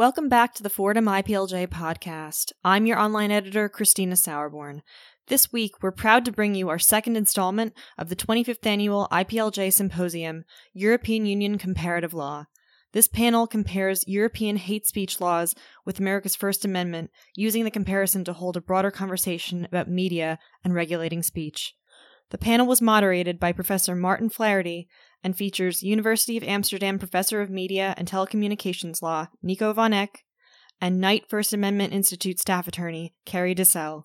Welcome back to the Fordham IPLJ podcast. I'm your online editor, Christina Sauerborn. This week, we're proud to bring you our second installment of the 25th annual IPLJ Symposium European Union Comparative Law. This panel compares European hate speech laws with America's First Amendment, using the comparison to hold a broader conversation about media and regulating speech. The panel was moderated by Professor Martin Flaherty and features University of Amsterdam Professor of Media and Telecommunications Law Nico van Eijk and Knight First Amendment Institute staff attorney Carrie DeCell.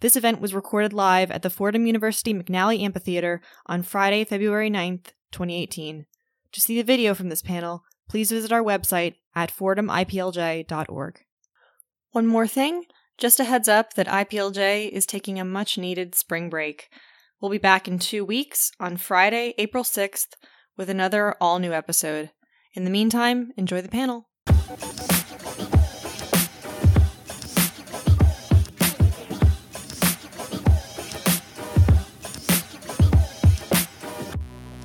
This event was recorded live at the Fordham University McNally Amphitheater on Friday, February 9th, 2018. To see the video from this panel, please visit our website at fordhamiplj.org. One more thing, just a heads up that IPLJ is taking a much needed spring break. We'll be back in two weeks on Friday, April 6th, with another all new episode. In the meantime, enjoy the panel.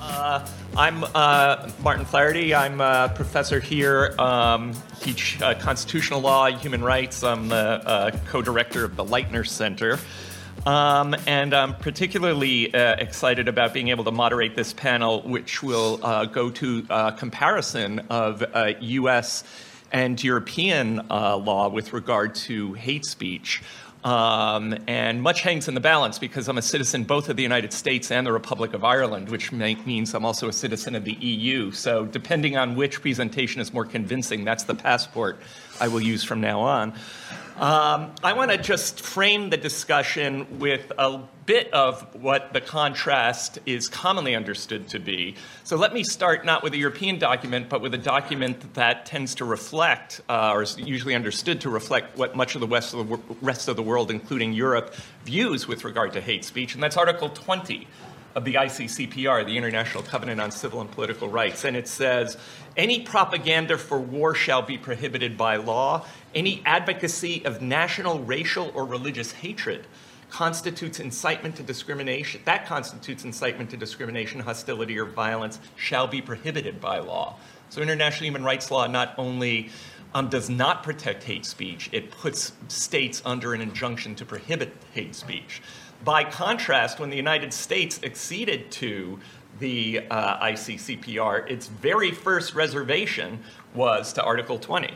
Uh, I'm uh, Martin Flaherty. I'm a professor here. Um, teach uh, constitutional law, human rights. I'm the uh, co-director of the Leitner Center. Um, and I'm particularly uh, excited about being able to moderate this panel, which will uh, go to a comparison of U.S. and European law with regard to hate speech. Um, and much hangs in the balance because I'm a citizen both of the United States and the Republic of Ireland, which may, means I'm also a citizen of the EU. So, depending on which presentation is more convincing, that's the passport I will use from now on. Um, I want to just frame the discussion with a bit of what the contrast is commonly understood to be. So let me start not with a European document, but with a document that tends to reflect, uh, or is usually understood to reflect, what much of the of the, rest of the world, including Europe, views with regard to hate speech, and that's Article 20 of the ICCPR, the International Covenant on Civil and Political Rights. And it says any propaganda for war shall be prohibited by law. Any advocacy of national, racial, or religious hatred constitutes incitement to discrimination. That constitutes incitement to discrimination, hostility, or violence shall be prohibited by law. So, international human rights law not only um, does not protect hate speech, it puts states under an injunction to prohibit hate speech. By contrast, when the United States acceded to the uh, ICCPR, its very first reservation was to Article 20.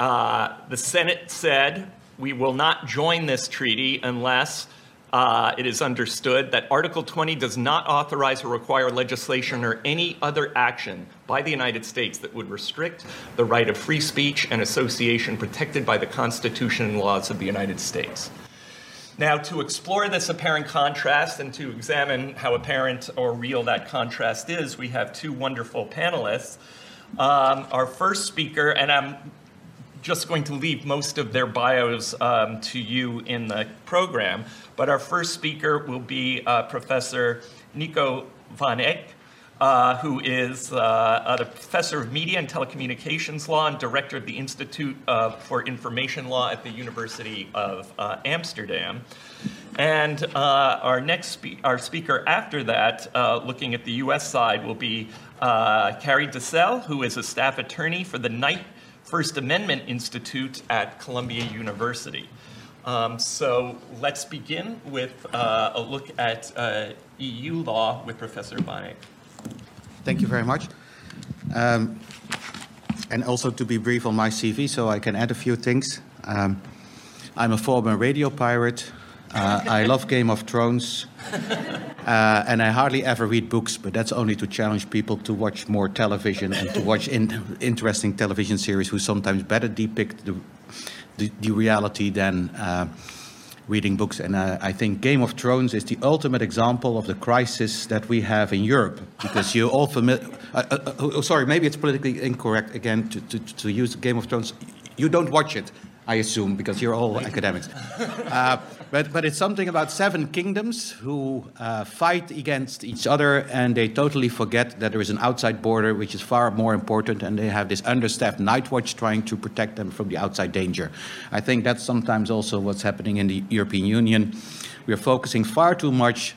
Uh, the Senate said, we will not join this treaty unless uh, it is understood that Article 20 does not authorize or require legislation or any other action by the United States that would restrict the right of free speech and association protected by the Constitution and laws of the United States. Now, to explore this apparent contrast and to examine how apparent or real that contrast is, we have two wonderful panelists. Um, our first speaker, and I'm just going to leave most of their bios um, to you in the program, but our first speaker will be uh, Professor Nico van Eijk uh, who is uh, a professor of media and telecommunications law and director of the Institute uh, for Information Law at the University of uh, Amsterdam. And uh, our next spe- our speaker after that, uh, looking at the U.S. side, will be Carrie DeCell, who is a staff attorney for the Knight First Amendment Institute at Columbia University. Um, so let's begin with a look at EU law with Professor Eijk. Thank you very much. Um, and also to be brief on my CV, so I can add a few things. Um, I'm a former radio pirate. Uh, I love Game of Thrones. Uh, and I hardly ever read books, but that's only to challenge people to watch more television and to watch in, interesting television series who sometimes better depict the, the, the reality than. Uh, reading books. And uh, I think Game of Thrones is the ultimate example of the crisis that we have in Europe. Because you're all familiar. Uh, uh, uh, oh, sorry, maybe it's politically incorrect again to, to, to use Game of Thrones. You don't watch it. I assume, because you're all academics. Uh, but, but it's something about seven kingdoms who uh, fight against each other and they totally forget that there is an outside border which is far more important and they have this understaffed night watch trying to protect them from the outside danger. I think that's sometimes also what's happening in the European Union. We're focusing far too much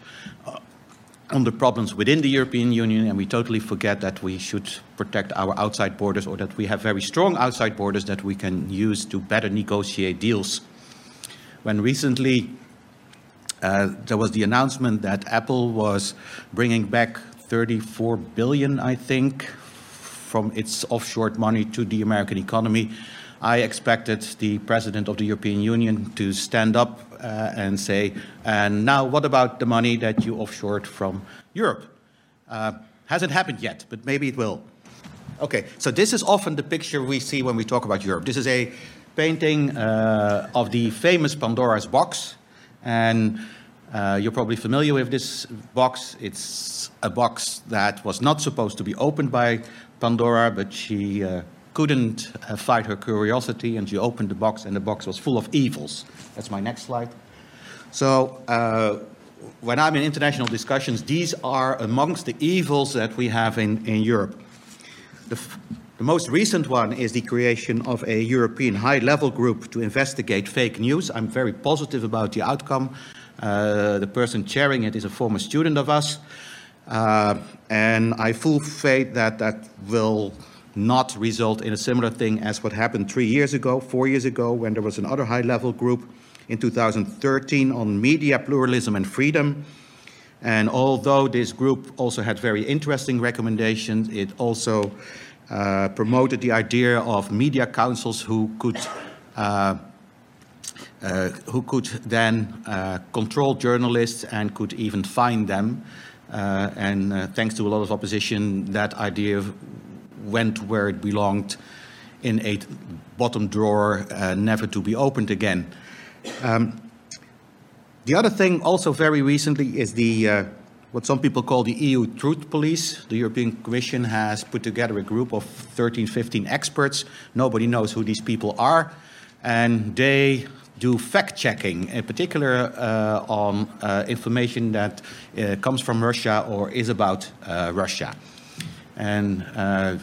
on the problems within the European Union, and we totally forget that we should protect our outside borders or that we have very strong outside borders that we can use to better negotiate deals. When recently uh, there was the announcement that Apple was bringing back 34 billion, I think, from its offshore money to the American economy, I expected the president of the European Union to stand up uh, and say, and now what about the money that you offshored from Europe? Uh, hasn't happened yet, but maybe it will. Okay, so this is often the picture we see when we talk about Europe. This is a painting uh, of the famous Pandora's box, and uh, you're probably familiar with this box. It's a box that was not supposed to be opened by Pandora, but she uh, couldn't uh, fight her curiosity, and she opened the box, and the box was full of evils. That's my next slide. So, uh, when I'm in international discussions, these are amongst the evils that we have in, in Europe. The, the most recent one is the creation of a European high level group to investigate fake news. I'm very positive about the outcome. Uh, the person chairing it is a former student of us. Uh, and I full faith that that will not result in a similar thing as what happened three years ago, four years ago, when there was another high level group in 2013 on media pluralism and freedom. And although this group also had very interesting recommendations, it also uh, promoted the idea of media councils who could. Uh, uh, who could then uh, control journalists and could even fine them. Uh, and thanks to a lot of opposition, that idea went where it belonged in a bottom drawer, never to be opened again. Um, the other thing, also very recently, is the what some people call the EU Truth Police. The European Commission has put together a group of 13, 15 experts. Nobody knows who these people are, and they do fact checking, in particular uh, on uh, information that uh, comes from Russia or is about uh, Russia. And uh,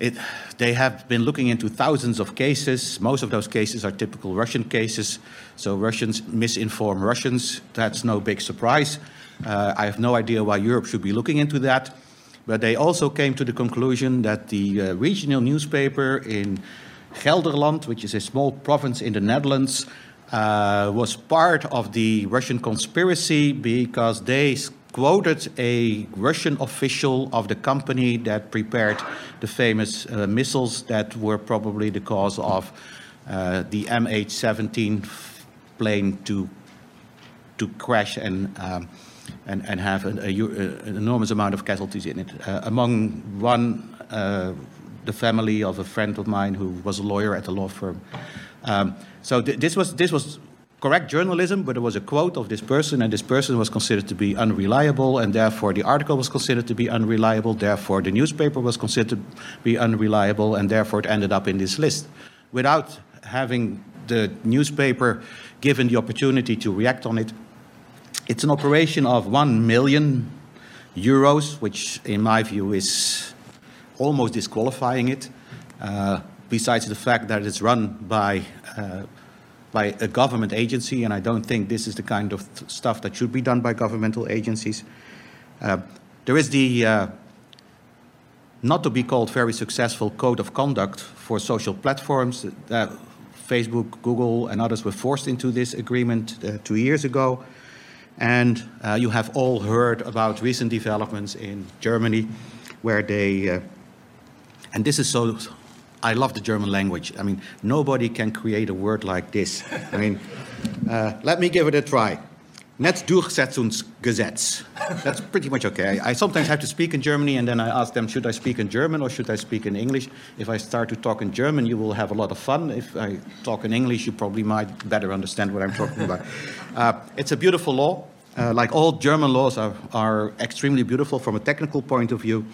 it, they have been looking into thousands of cases. Most of those cases are typical Russian cases. So Russians misinform Russians. That's no big surprise. Uh, I have no idea why Europe should be looking into that. But they also came to the conclusion that the uh, regional newspaper in Gelderland, which is a small province in the Netherlands, uh, was part of the Russian conspiracy because they quoted a Russian official of the company that prepared the famous uh, missiles that were probably the cause of uh, the MH17 plane to to crash and um, and, and have an, a, an enormous amount of casualties in it. Uh, among one, uh, the family of a friend of mine who was a lawyer at a law firm. Um, so th this was this was correct journalism, but there was a quote of this person, and this person was considered to be unreliable, and therefore the article was considered to be unreliable, therefore the newspaper was considered to be unreliable, and therefore it ended up in this list. Without having the newspaper given the opportunity to react on it, it's an operation of one million euros, which in my view is almost disqualifying it, uh, besides the fact that it's run by uh, by a government agency, and I don't think this is the kind of stuff that should be done by governmental agencies. Uh, there is the uh, not to be called very successful code of conduct for social platforms. Uh, Facebook, Google, and others were forced into this agreement uh, two years ago. And uh, you have all heard about recent developments in Germany where they, uh, and this is so I love the German language. I mean, nobody can create a word like this. I mean, uh, let me give it a try. Netzdurchsetzungsgesetz. That's pretty much okay. I, I, sometimes have to speak in Germany and then I ask them, should I speak in German or should I speak in English? If I start to talk in German, you will have a lot of fun. If I talk in English, you probably might better understand what I'm talking about. Uh, it's a beautiful law. Uh, like all German laws are, are extremely beautiful from a technical point of view.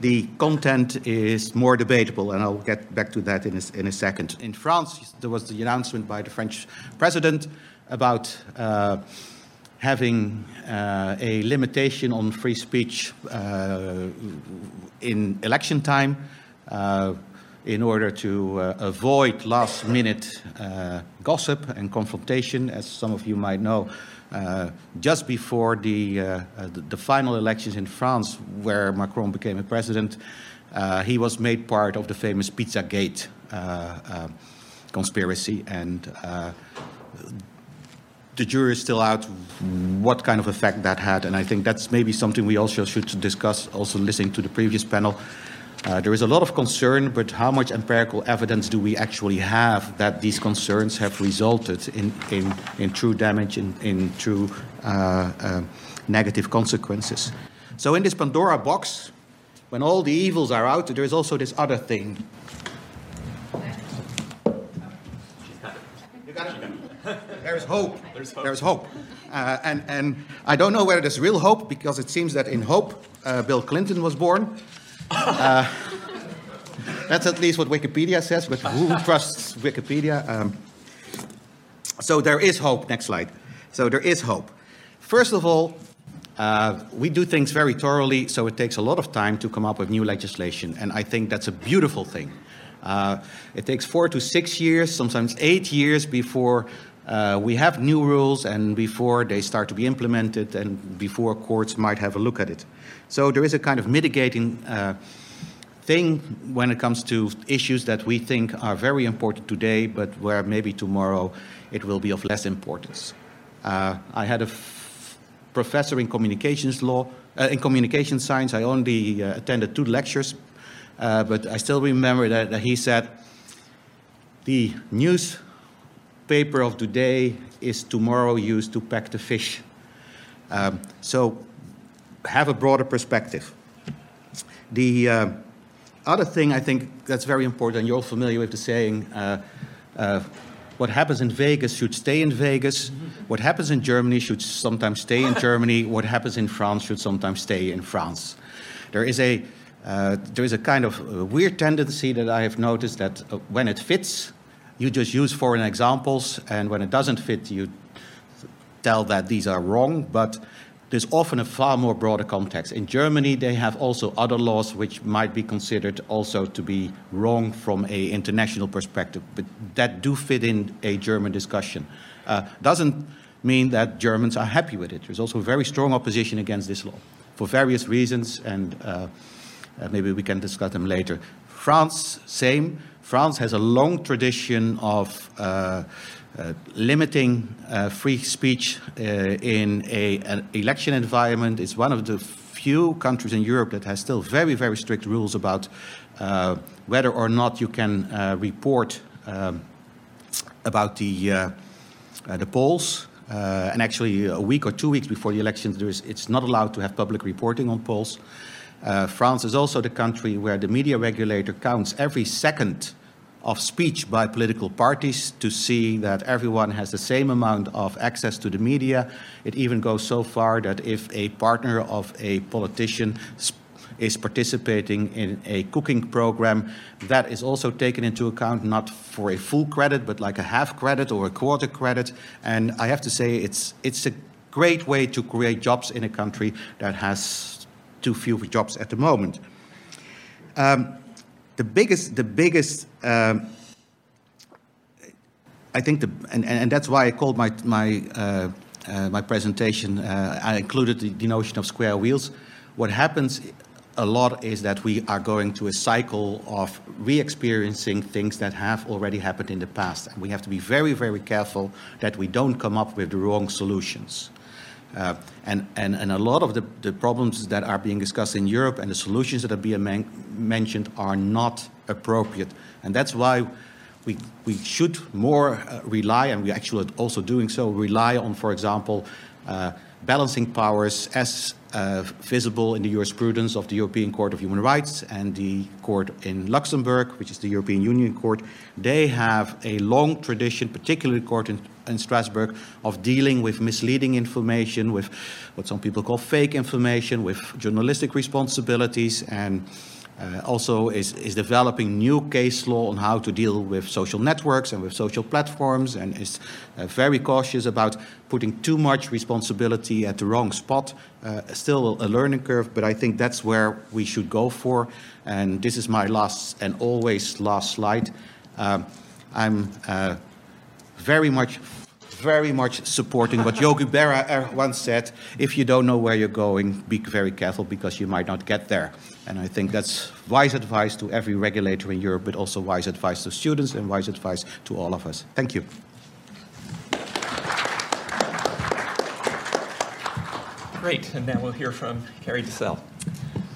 The content is more debatable, and I'll get back to that in a, in a second. In France, there was the announcement by the French president about uh, having uh, a limitation on free speech uh, in election time. Uh, in order to uh, avoid last minute uh, gossip and confrontation, as some of you might know. Uh, just before the, the, final elections in France, where Macron became a president, he was made part of the famous Pizzagate conspiracy. And the jury is still out what kind of effect that had. And I think that's maybe something we also should discuss, also listening to the previous panel. Uh, there is a lot of concern, but how much empirical evidence do we actually have that these concerns have resulted in, in, in true damage, in, in true uh, uh, negative consequences? So, in this Pandora box, when all the evils are out, there is also this other thing. You got it? There's hope. There's hope. There's hope. Uh, and, and I don't know whether there's real hope because it seems that in hope, uh, Bill Clinton was born. Uh, that's at least what Wikipedia says, but who trusts Wikipedia? Um, so there is hope. Next slide. So there is hope. First of all, uh, we do things very thoroughly, so it takes a lot of time to come up with new legislation, and I think that's a beautiful thing. Uh, it takes four to six years, sometimes eight years before uh, we have new rules and before they start to be implemented and before courts might have a look at it. So there is a kind of mitigating uh, thing when it comes to issues that we think are very important today, but where maybe tomorrow it will be of less importance. Uh, I had a professor in communications law, uh, in communication science. I only uh, attended two lectures, uh, but I still remember that, that he said, the newspaper of today is tomorrow used to pack the fish. Um, so have a broader perspective. The uh, other thing I think that's very important, you're all familiar with the saying, uh, uh, what happens in Vegas should stay in Vegas. What happens in Germany should sometimes stay in Germany. What happens in France should sometimes stay in France. There is a, uh, there is a kind of uh, weird tendency that I have noticed that uh, when it fits, you just use foreign examples, and when it doesn't fit, you tell that these are wrong. But there's often a far more broader context. In Germany, they have also other laws which might be considered also to be wrong from a international perspective, but that do fit in a German discussion. Uh, doesn't mean that Germans are happy with it. There's also very strong opposition against this law for various reasons, and uh, uh, maybe we can discuss them later. France, same. France has a long tradition of uh, uh, limiting uh, free speech uh, in a, an election environment It's one of the few countries in Europe that has still very, very strict rules about uh, whether or not you can uh, report um, about the, the polls. and actually, a week or two weeks before the elections, is, it's not allowed to have public reporting on polls. France is also the country where the media regulator counts every second of speech by political parties to see that everyone has the same amount of access to the media. It even goes so far that if a partner of a politician is participating in a cooking program, that is also taken into account, not for a full credit, but like a half credit or a quarter credit. And I have to say, it's, it's a great way to create jobs in a country that has too few jobs at the moment. Um, the biggest, the biggest, um, I think, the, and, and that's why I called my, my, uh, uh, my presentation, uh, I included the, the, notion of square wheels. What happens a lot is that we are going to a cycle of re-experiencing things that have already happened in the past. And we have to be very, very careful that we don't come up with the wrong solutions. Uh, and, and, and a lot of the, the problems that are being discussed in Europe and the solutions that are being mentioned are not appropriate. And that's why we, we should more uh, rely, and we're actually also doing so, rely on, for example, uh, balancing powers as uh, visible in the jurisprudence of the European Court of Human Rights and the court in Luxembourg, which is the European Union Court. They have a long tradition, particularly the court in, in Strasbourg, of dealing with misleading information, with what some people call fake information, with journalistic responsibilities, and uh, also is, is developing new case law on how to deal with social networks and with social platforms and is uh, very cautious about putting too much responsibility at the wrong spot. Uh, still a learning curve, but I think that's where we should go for. And this is my last and always last slide. Um, I'm uh, very much very much supporting what Yogi Berra uh, once said, if you don't know where you're going, be very careful because you might not get there. And I think that's wise advice to every regulator in Europe, but also wise advice to students and wise advice to all of us. Thank you. Great, and now we'll hear from Carrie DeCell.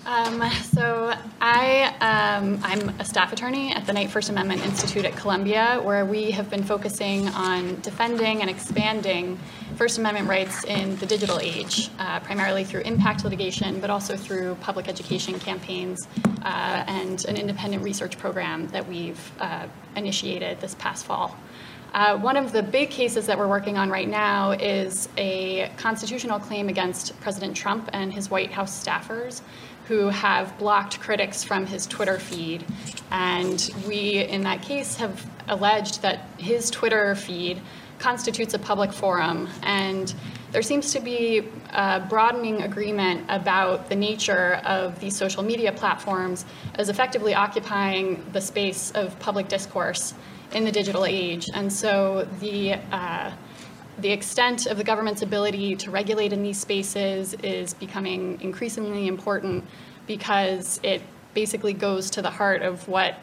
Um, so I, um, I'm a staff attorney at the Knight First Amendment Institute at Columbia, where we have been focusing on defending and expanding First Amendment rights in the digital age, uh, primarily through impact litigation, but also through public education campaigns uh, and an independent research program that we've uh, initiated this past fall. Uh, one of the big cases that we're working on right now is a constitutional claim against President Trump and his White House staffers who have blocked critics from his Twitter feed. And we, in that case, have alleged that his Twitter feed constitutes a public forum. And there seems to be a broadening agreement about the nature of these social media platforms as effectively occupying the space of public discourse in the digital age. And so the uh, the extent of the government's ability to regulate in these spaces is becoming increasingly important because it basically goes to the heart of what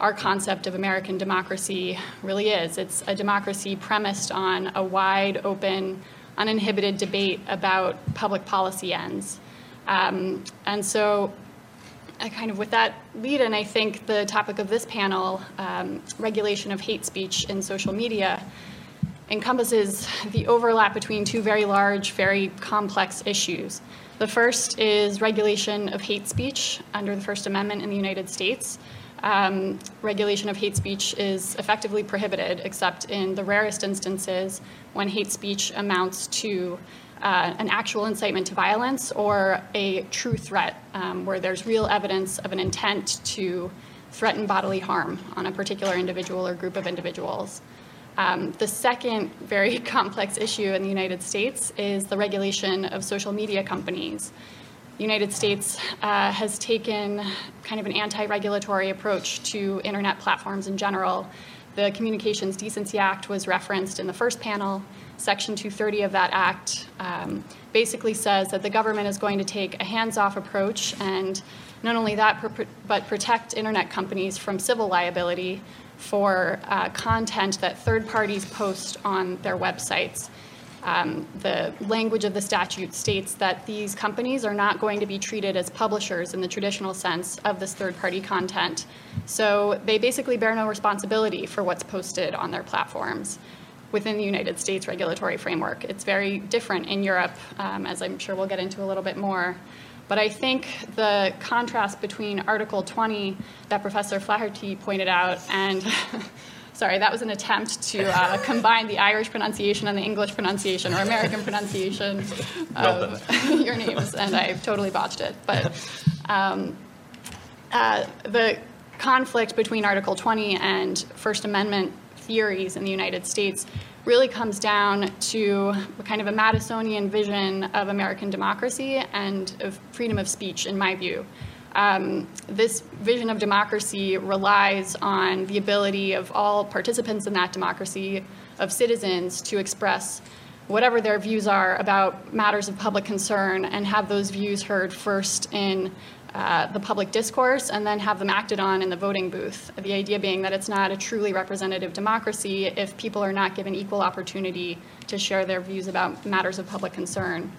our concept of American democracy really is. It's a democracy premised on a wide open, uninhibited debate about public policy ends. Um, and so, I kind of with that lead in, I think the topic of this panel, um, regulation of hate speech in social media, encompasses the overlap between two very large, very complex issues. The first is regulation of hate speech under the First Amendment in the United States. Um, regulation of hate speech is effectively prohibited, except in the rarest instances when hate speech amounts to uh, an actual incitement to violence or a true threat, um, where there's real evidence of an intent to threaten bodily harm on a particular individual or group of individuals. Um, the second very complex issue in the United States is the regulation of social media companies. The United States uh, has taken kind of an anti regulatory approach to internet platforms in general. The Communications Decency Act was referenced in the first panel. Section 230 of that act um, basically says that the government is going to take a hands off approach and not only that, but protect internet companies from civil liability for uh, content that third parties post on their websites. Um, the language of the statute states that these companies are not going to be treated as publishers in the traditional sense of this third party content. So they basically bear no responsibility for what's posted on their platforms within the United States regulatory framework. It's very different in Europe, um, as I'm sure we'll get into a little bit more. But I think the contrast between Article 20 that Professor Flaherty pointed out and sorry, that was an attempt to uh, combine the Irish pronunciation and the English pronunciation or American pronunciation of your names, and I totally botched it. But um, uh, the conflict between Article 20 and First Amendment theories in the United States really comes down to kind of a Madisonian vision of American democracy and of freedom of speech, in my view. Um, this vision of democracy relies on the ability of all participants in that democracy, of citizens, to express whatever their views are about matters of public concern and have those views heard first in uh, the public discourse and then have them acted on in the voting booth. The idea being that it's not a truly representative democracy if people are not given equal opportunity to share their views about matters of public concern.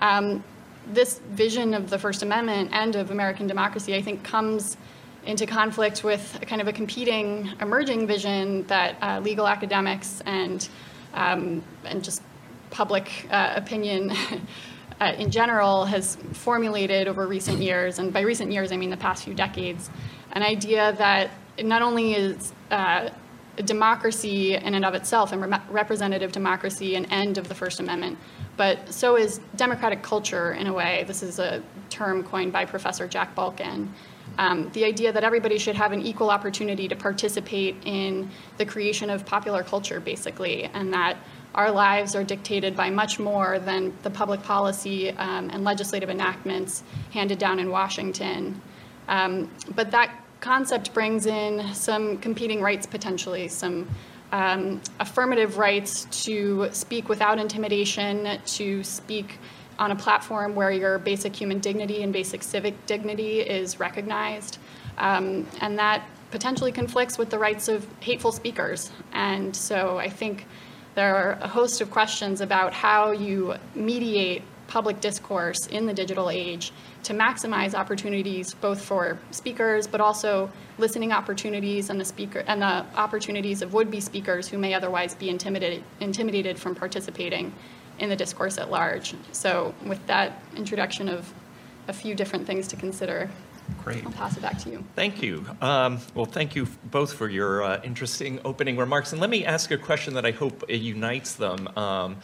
Um, this vision of the First Amendment and of American democracy, I think, comes into conflict with kind of a competing, emerging vision that uh, legal academics and um, and just public uh, opinion uh, in general has formulated over recent years, and by recent years I mean the past few decades, an idea that not only is uh, democracy in and of itself and re- representative democracy an end of the First Amendment, but so is democratic culture in a way. This is a term coined by Professor Jack Balkin. Um, the idea that everybody should have an equal opportunity to participate in the creation of popular culture, basically, and that our lives are dictated by much more than the public policy um, and legislative enactments handed down in Washington. Um, but that concept brings in some competing rights potentially, some um, affirmative rights to speak without intimidation, to speak on a platform where your basic human dignity and basic civic dignity is recognized. Um, and that potentially conflicts with the rights of hateful speakers. And so I think there are a host of questions about how you mediate public discourse in the digital age to maximize opportunities both for speakers but also listening opportunities and the speaker and the opportunities of would-be speakers who may otherwise be intimidated intimidated from participating in the discourse at large. So with that introduction of a few different things to consider, Great. I'll pass it back to you. Thank you. Um, well, thank you both for your uh, interesting opening remarks. And let me ask a question that I hope unites them. Um,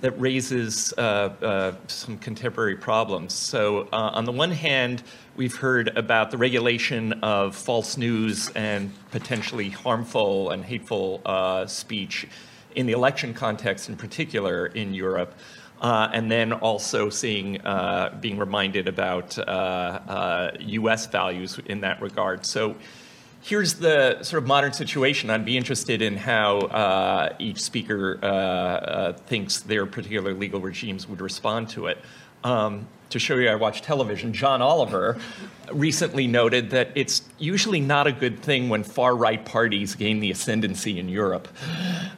that raises uh, uh, some contemporary problems. So, uh, on the one hand, we've heard about the regulation of false news and potentially harmful and hateful uh, speech in the election context, in particular in Europe. Uh, and then also seeing, uh, being reminded about U.S. values in that regard. So, here's the sort of modern situation. I'd be interested in how uh, each speaker uh, uh, thinks their particular legal regimes would respond to it. Um, to show you I watch television, John Oliver recently noted that it's usually not a good thing when far right parties gain the ascendancy in Europe.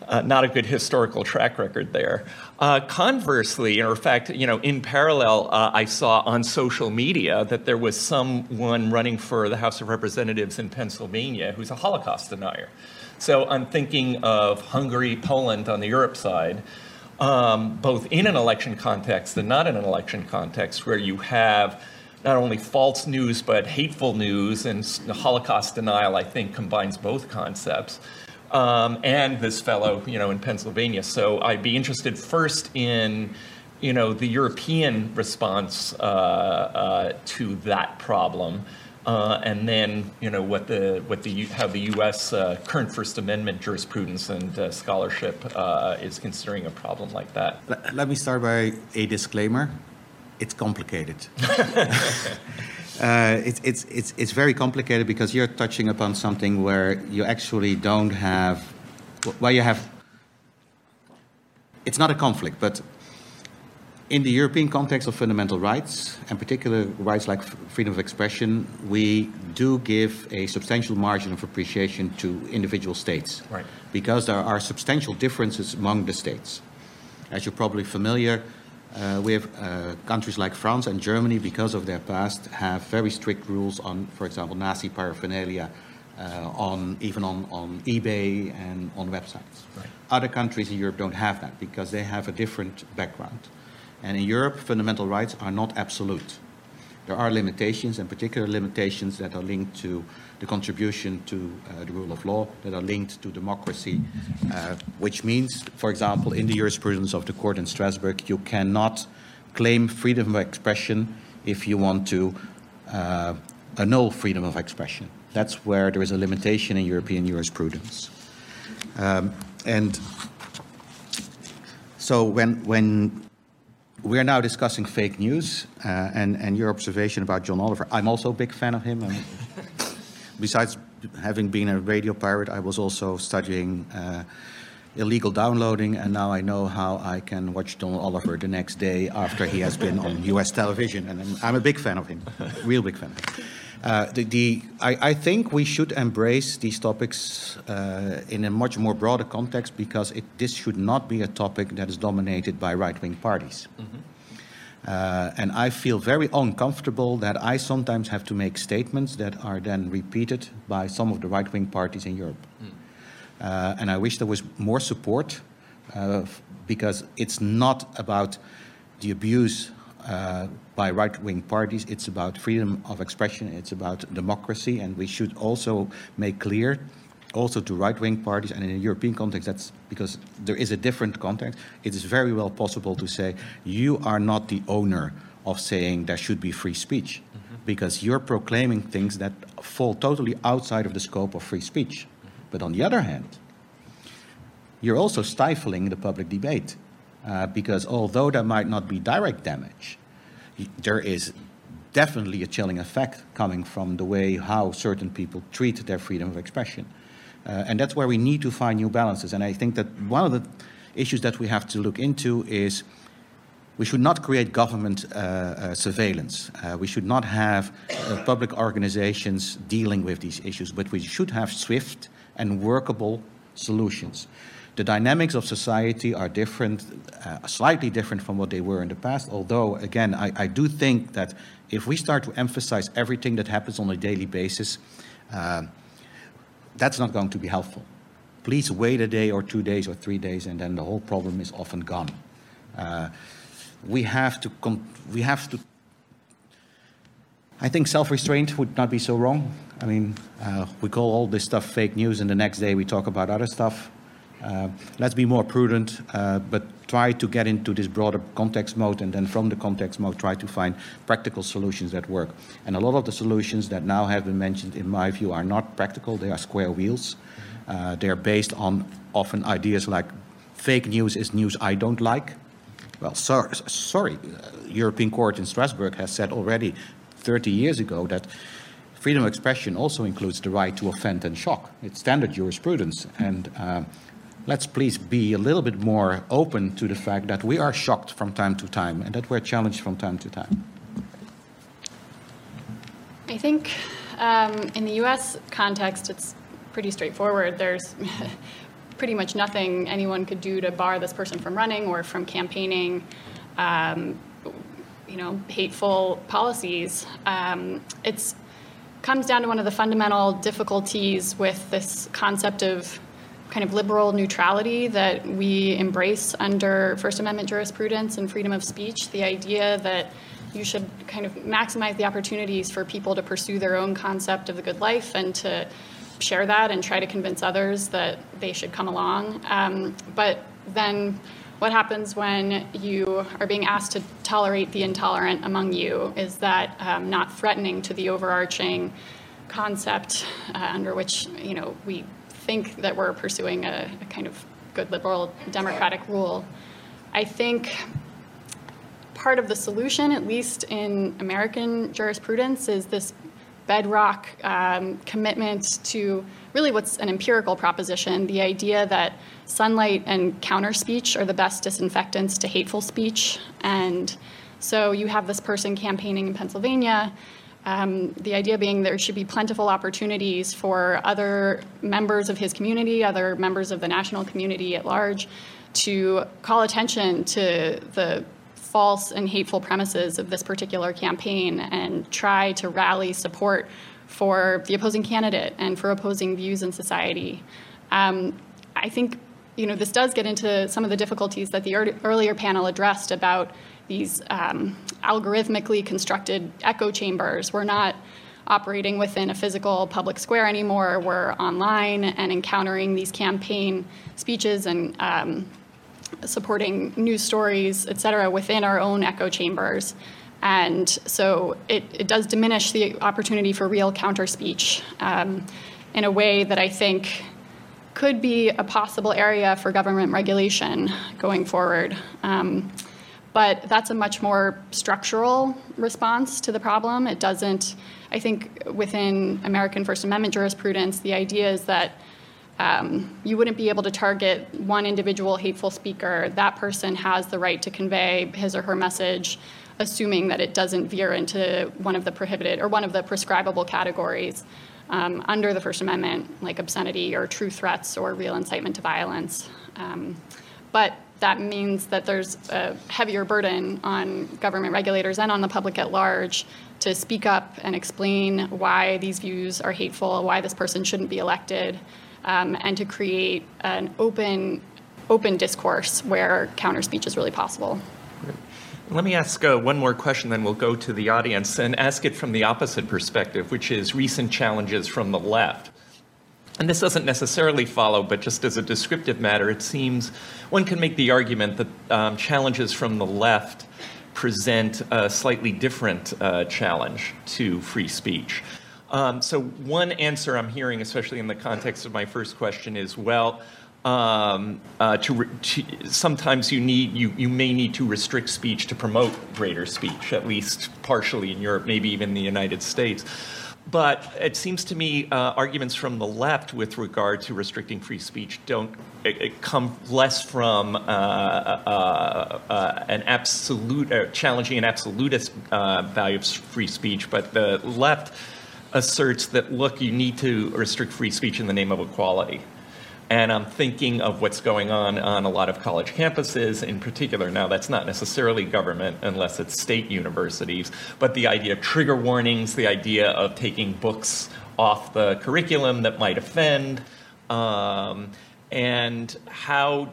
Uh, not a good historical track record there. Uh, conversely, or in fact, you know, in parallel, uh, I saw on social media that there was someone running for the House of Representatives in Pennsylvania who's a Holocaust denier. So I'm thinking of Hungary, Poland on the Europe side um, both in an election context and not in an election context, where you have not only false news but hateful news, and Holocaust denial, I think, combines both concepts. Um, and this fellow, you know, in Pennsylvania. So I'd be interested first in, you know, the European response uh, uh, to that problem. Uh, and then, you know, what the what the how the U.S. Uh, current First Amendment jurisprudence and uh, scholarship uh, is considering a problem like that. Let me start by a disclaimer. It's complicated. Uh, it's, it's, it's, it's very complicated because you're touching upon something where you actually don't have, where you have, it's not a conflict, but in the European context of fundamental rights, and particular rights like freedom of expression, we do give a substantial margin of appreciation to individual states. Right. Because there are substantial differences among the states. As you're probably familiar, uh, we have uh, countries like France and Germany, because of their past, have very strict rules on, for example, Nazi paraphernalia, uh, on even on, on eBay and on websites. Right. Other countries in Europe don't have that because they have a different background. And in Europe, fundamental rights are not absolute. There are limitations, and particular limitations that are linked to the contribution to uh, the rule of law, that are linked to democracy, uh, which means, for example, in the jurisprudence of the court in Strasbourg, you cannot claim freedom of expression if you want to uh, annul freedom of expression. That's where there is a limitation in European jurisprudence. Um, and so when, when we are now discussing fake news uh, and, and your observation about John Oliver. I'm also a big fan of him. besides having been a radio pirate, I was also studying uh, illegal downloading, and now I know how I can watch John Oliver the next day after he has been on US television, and I'm, I'm a big fan of him, real big fan. Uh, the, the, I, I, think we should embrace these topics uh, in a much more broader context because it, this should not be a topic that is dominated by right-wing parties. Mm-hmm. Uh, and I feel very uncomfortable that I sometimes have to make statements that are then repeated by some of the right-wing parties in Europe. Mm. and I wish there was more support uh, because it's not about the abuse uh, by right-wing parties. It's about freedom of expression. It's about democracy, and we should also make clear, also to right-wing parties, and in a European context, that's because there is a different context. It is very well possible to say you are not the owner of saying there should be free speech mm-hmm. because you're proclaiming things that fall totally outside of the scope of free speech. Mm-hmm. But on the other hand, you're also stifling the public debate uh, because although there might not be direct damage, there is definitely a chilling effect coming from the way how certain people treat their freedom of expression. Uh, and that's where we need to find new balances. And I think that one of the issues that we have to look into is we should not create government uh, uh, surveillance. Uh, we should not have uh, public organizations dealing with these issues, but we should have swift and workable solutions. The dynamics of society are different, uh, slightly different from what they were in the past, although, again, I, I, do think that if we start to emphasize everything that happens on a daily basis, uh, that's not going to be helpful. Please wait a day or two days or three days, and then the whole problem is often gone. Uh, we have to, we have to. I think self-restraint would not be so wrong. I mean, uh, we call all this stuff fake news, and the next day we talk about other stuff. Uh, let's be more prudent, uh, but try to get into this broader context mode, and then from the context mode, try to find practical solutions that work. And a lot of the solutions that now have been mentioned, in my view, are not practical. They are square wheels. Uh, they are based on often ideas like fake news is news I don't like. Well, so, sorry, uh, European Court in Strasbourg has said already 30 years ago that freedom of expression also includes the right to offend and shock. It's standard jurisprudence, and uh, let's please be a little bit more open to the fact that we are shocked from time to time and that we're challenged from time to time. I think um, in the US context, it's pretty straightforward. There's pretty much nothing anyone could do to bar this person from running or from campaigning. Um, you know, hateful policies. Um, it's comes down to one of the fundamental difficulties with this concept of kind of liberal neutrality that we embrace under First Amendment jurisprudence and freedom of speech, the idea that you should kind of maximize the opportunities for people to pursue their own concept of the good life and to share that and try to convince others that they should come along. Um, but then what happens when you are being asked to tolerate the intolerant among you is that um, not threatening to the overarching concept uh, under which you know we think that we're pursuing a, a kind of good liberal democratic rule. I think part of the solution, at least in American jurisprudence, is this bedrock um, commitment to really what's an empirical proposition the idea that sunlight and counter speech are the best disinfectants to hateful speech. And so you have this person campaigning in Pennsylvania um, the idea being there should be plentiful opportunities for other members of his community, other members of the national community at large, to call attention to the false and hateful premises of this particular campaign and try to rally support for the opposing candidate and for opposing views in society. Um, I think you know this does get into some of the difficulties that the earlier panel addressed about these um, algorithmically constructed echo chambers. We're not operating within a physical public square anymore. We're online and encountering these campaign speeches and um, supporting news stories, et cetera, within our own echo chambers. And so it, it does diminish the opportunity for real counter speech um, in a way that I think could be a possible area for government regulation going forward. Um, but that's a much more structural response to the problem. It doesn't, I think, within American First Amendment jurisprudence, the idea is that um, you wouldn't be able to target one individual hateful speaker. That person has the right to convey his or her message, assuming that it doesn't veer into one of the prohibited or one of the proscribable categories um, under the First Amendment, like obscenity or true threats or real incitement to violence. Um, but that means that there's a heavier burden on government regulators and on the public at large to speak up and explain why these views are hateful, why this person shouldn't be elected, um, and to create an open, open discourse where counter speech is really possible. Let me ask uh, one more question, then we'll go to the audience and ask it from the opposite perspective, which is recent challenges from the left. And this doesn't necessarily follow, but just as a descriptive matter, it seems one can make the argument that um, challenges from the left present a slightly different uh, challenge to free speech. Um, so, one answer I'm hearing, especially in the context of my first question, is well, um, uh, to, re- to, sometimes you need you, you may need to restrict speech to promote greater speech, at least partially in Europe, maybe even the United States. But it seems to me uh, arguments from the left with regard to restricting free speech don't it, it come less from uh, uh, uh an absolute uh, challenging an absolutist uh, value of free speech, but the left asserts that look, you need to restrict free speech in the name of equality. And I'm thinking of what's going on on a lot of college campuses in particular. Now, that's not necessarily government unless it's state universities, but the idea of trigger warnings, the idea of taking books off the curriculum that might offend, um, and how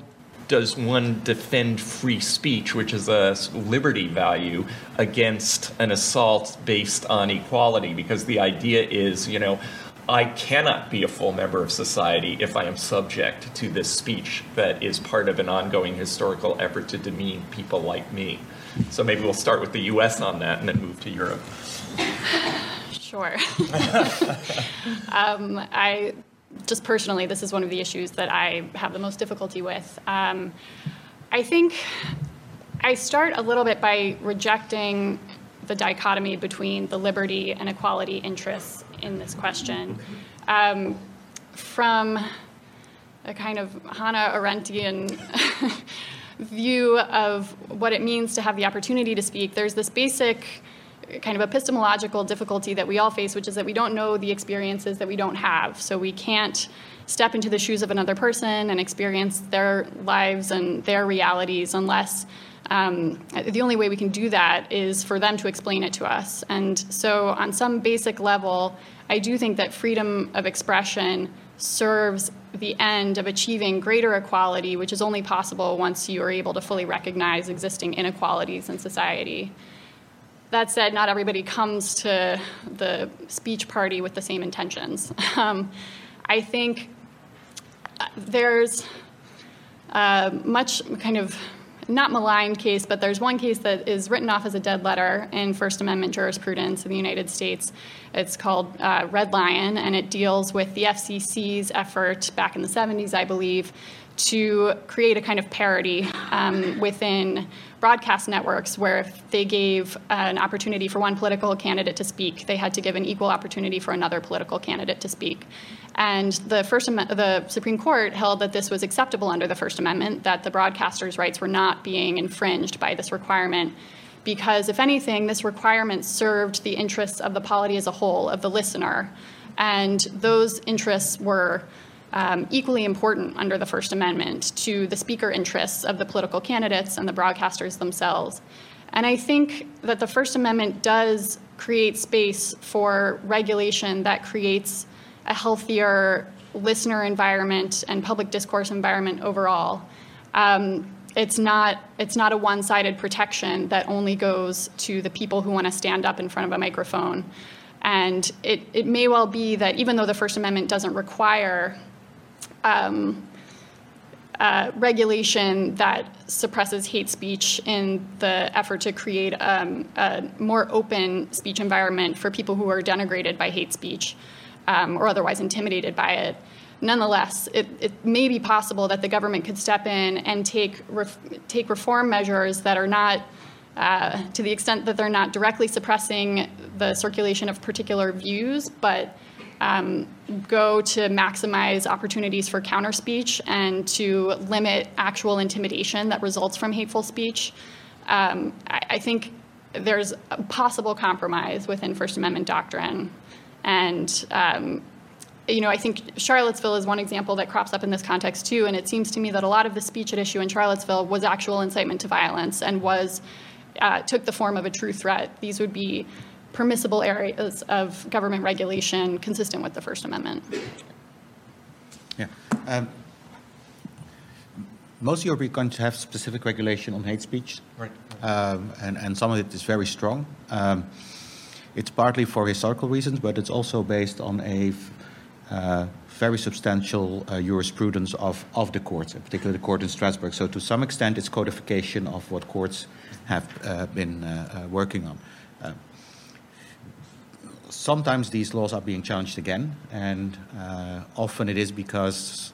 does one defend free speech, which is a liberty value, against an assault based on equality? Because the idea is, you know, I cannot be a full member of society if I am subject to this speech that is part of an ongoing historical effort to demean people like me. So maybe we'll start with the US on that and then move to Europe. Sure. um, I just personally, this is one of the issues that I have the most difficulty with. Um, I think I start a little bit by rejecting the dichotomy between the liberty and equality interests in this question. Um, from a kind of Hannah Arendtian view of what it means to have the opportunity to speak, there's this basic kind of epistemological difficulty that we all face, which is that we don't know the experiences that we don't have. So we can't step into the shoes of another person and experience their lives and their realities unless um, the only way we can do that is for them to explain it to us. And so, on some basic level, I do think that freedom of expression serves the end of achieving greater equality, which is only possible once you are able to fully recognize existing inequalities in society. That said, not everybody comes to the speech party with the same intentions. Um, I think uh, there's uh, much kind of not maligned case, but there's one case that is written off as a dead letter in First Amendment jurisprudence in the United States. It's called uh, Red Lion, and it deals with the FCC's effort back in the 70s, I believe, to create a kind of parity um, within broadcast networks where if they gave an opportunity for one political candidate to speak, they had to give an equal opportunity for another political candidate to speak. And the First the Supreme Court held that this was acceptable under the First Amendment, that the broadcasters' rights were not being infringed by this requirement. Because, if anything, this requirement served the interests of the polity as a whole, of the listener. And those interests were um, equally important under the First Amendment to the speaker interests of the political candidates and the broadcasters themselves. And I think that the First Amendment does create space for regulation that creates a healthier listener environment and public discourse environment overall. Um, it's not it's not a one-sided protection that only goes to the people who want to stand up in front of a microphone. And it, it may well be that even though the First Amendment doesn't require um, uh, regulation that suppresses hate speech in the effort to create um, a more open speech environment for people who are denigrated by hate speech um, or otherwise intimidated by it. Nonetheless, it, it, may be possible that the government could step in and take, ref, take reform measures that are not, uh, to the extent that they're not directly suppressing the circulation of particular views, but um, go to maximize opportunities for counter speech and to limit actual intimidation that results from hateful speech. Um, I, I, think there's a possible compromise within First Amendment doctrine. And, um, you know, I think Charlottesville is one example that crops up in this context too. And it seems to me that a lot of the speech at issue in Charlottesville was actual incitement to violence and was uh, took the form of a true threat. These would be permissible areas of government regulation consistent with the First Amendment. Yeah. Um, most European countries have specific regulation on hate speech. Right. Um, and, and some of it is very strong. Um, it's partly for historical reasons, but it's also based on a uh, very substantial uh, jurisprudence of, of the courts, particularly the court in Strasbourg. So to some extent, it's codification of what courts have uh, been working on. Sometimes these laws are being challenged again, and often it is because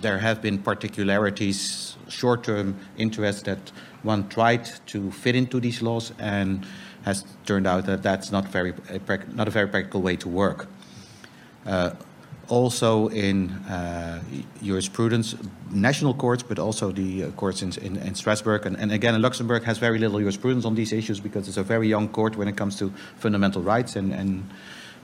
there have been particularities, short-term interests that one tried to fit into these laws and has turned out that that's not, very, not a very practical way to work. Uh, also in uh, jurisprudence, national courts, but also the uh, courts in, in, in Strasbourg. And, and, again, Luxembourg has very little jurisprudence on these issues because it's a very young court when it comes to fundamental rights. And, and uh,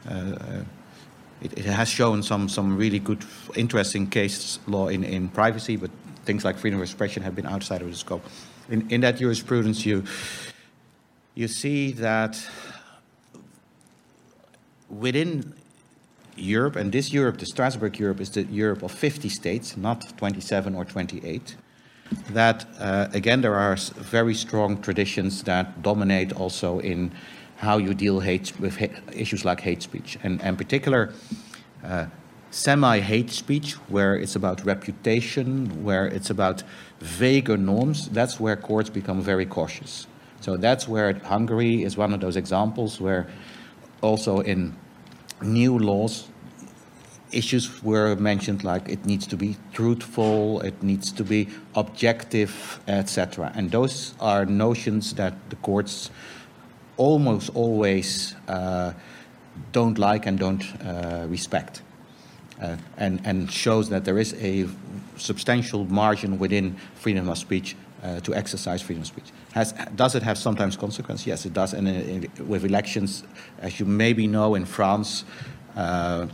it, it, has shown some, some really good, interesting case law in, in privacy, but things like freedom of expression have been outside of the scope. In, in that jurisprudence, you, you see that within Europe, and this Europe, the Strasbourg Europe, is the Europe of 50 states, not 27 or 28. That, uh, again, there are very strong traditions that dominate also in how you deal hate, with issues like hate speech. And in particular, uh, semi hate speech, where it's about reputation, where it's about vaguer norms, that's where courts become very cautious. So that's where Hungary is one of those examples where also in new laws, issues were mentioned like it needs to be truthful, it needs to be objective, etc. And those are notions that the courts almost always uh, don't like and don't uh, respect. Uh, and, and shows that there is a substantial margin within freedom of speech uh, to exercise freedom of speech. Has, does it have sometimes consequences? Yes, it does. And uh, with elections, as you maybe know, in France, uh,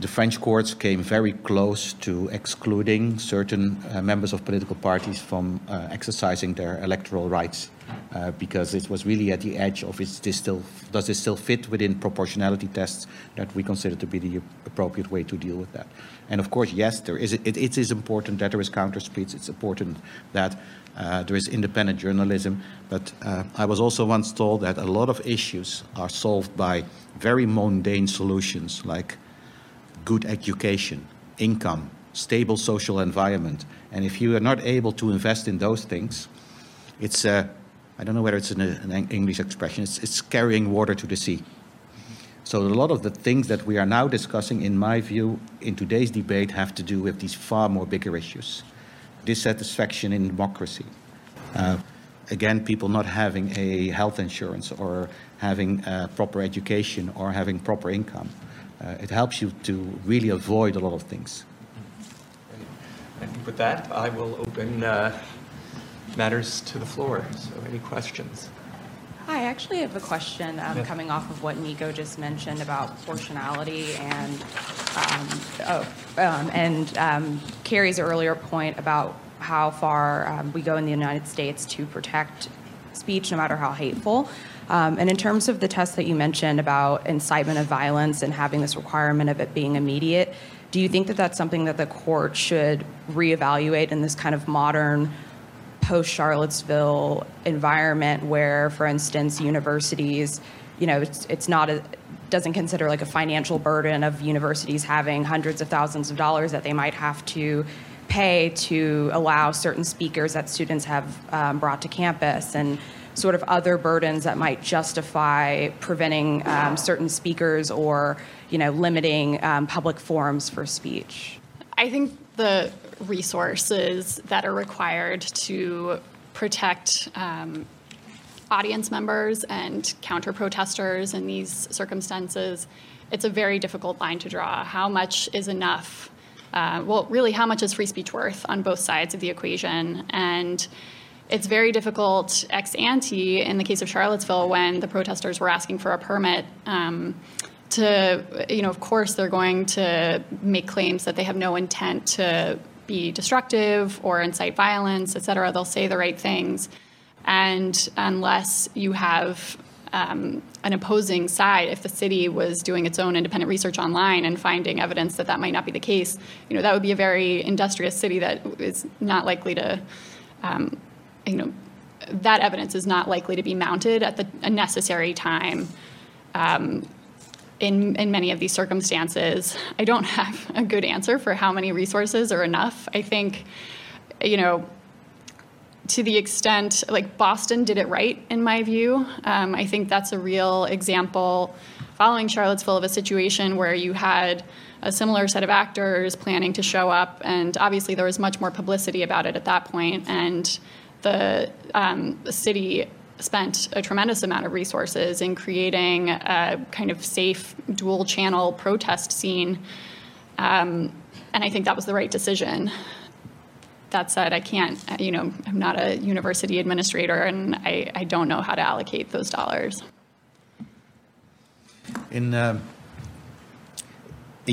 the French courts came very close to excluding certain uh, members of political parties from exercising their electoral rights uh, because it was really at the edge of is this still does this still fit within proportionality tests that we consider to be the appropriate way to deal with that. And of course, yes, there is it, it is important that there is counter speech. It's important that uh, there is independent journalism. But uh, I was also once told that a lot of issues are solved by very mundane solutions like good education, income, stable social environment. And if you are not able to invest in those things, it's, uh, I don't know whether it's an, an English expression, it's, it's carrying water to the sea. So a lot of the things that we are now discussing, in my view, in today's debate have to do with these far more bigger issues. Dissatisfaction in democracy. Uh, again, people not having a health insurance or having proper education or having proper income. Uh, it helps you to really avoid a lot of things. Think with that, I will open uh, matters to the floor. So, any questions? Hi, I actually have a question um, yeah. coming off of what Nico just mentioned about proportionality and um, oh, um, and um, Carrie's earlier point about how far um, we go in the United States to protect speech, no matter how hateful. Um, and in terms of the test that you mentioned about incitement of violence and having this requirement of it being immediate, do you think that that's something that the court should reevaluate in this kind of modern post Charlottesville environment where, for instance, universities, you know, it's, it's not a, doesn't consider like a financial burden of universities having hundreds of thousands of dollars that they might have to pay to allow certain speakers that students have um, brought to campus and sort of other burdens that might justify preventing um, certain speakers or you know limiting um, public forums for speech. I think the resources that are required to protect um, audience members and counter protesters in these circumstances it's a very difficult line to draw how much is enough uh, well, really, how much is free speech worth on both sides of the equation? And it's very difficult ex ante in the case of Charlottesville when the protesters were asking for a permit. Um, to, you know, of course, they're going to make claims that they have no intent to be destructive or incite violence, et cetera. They'll say the right things. And unless you have um, an opposing side, if the city was doing its own independent research online and finding evidence that that might not be the case, you know, that would be a very industrious city that is not likely to, um, you know, that evidence is not likely to be mounted at the necessary time. Um, in, in many of these circumstances, I don't have a good answer for how many resources are enough. I think, you know, to the extent, like Boston did it right, in my view. Um, I think that's a real example following Charlottesville of a situation where you had a similar set of actors planning to show up, and obviously there was much more publicity about it at that point, and the, um, city spent a tremendous amount of resources in creating a kind of safe dual channel protest scene. Um, and I think that was the right decision. That said, I can't, you know, I'm not a university administrator and I, I don't know how to allocate those dollars. In, in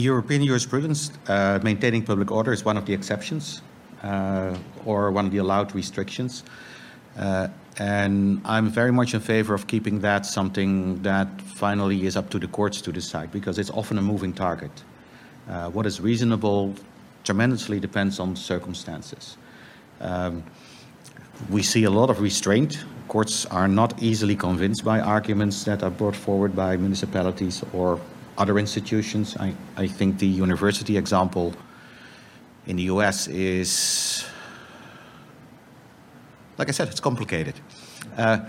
European jurisprudence, uh, maintaining public order is one of the exceptions uh, or one of the allowed restrictions. Uh, and I'm very much in favor of keeping that something that finally is up to the courts to decide because it's often a moving target. Uh, what is reasonable tremendously depends on circumstances. Um, we see a lot of restraint. Courts are not easily convinced by arguments that are brought forward by municipalities or other institutions. I, I think the university example in the US is like I said, it's complicated. Uh,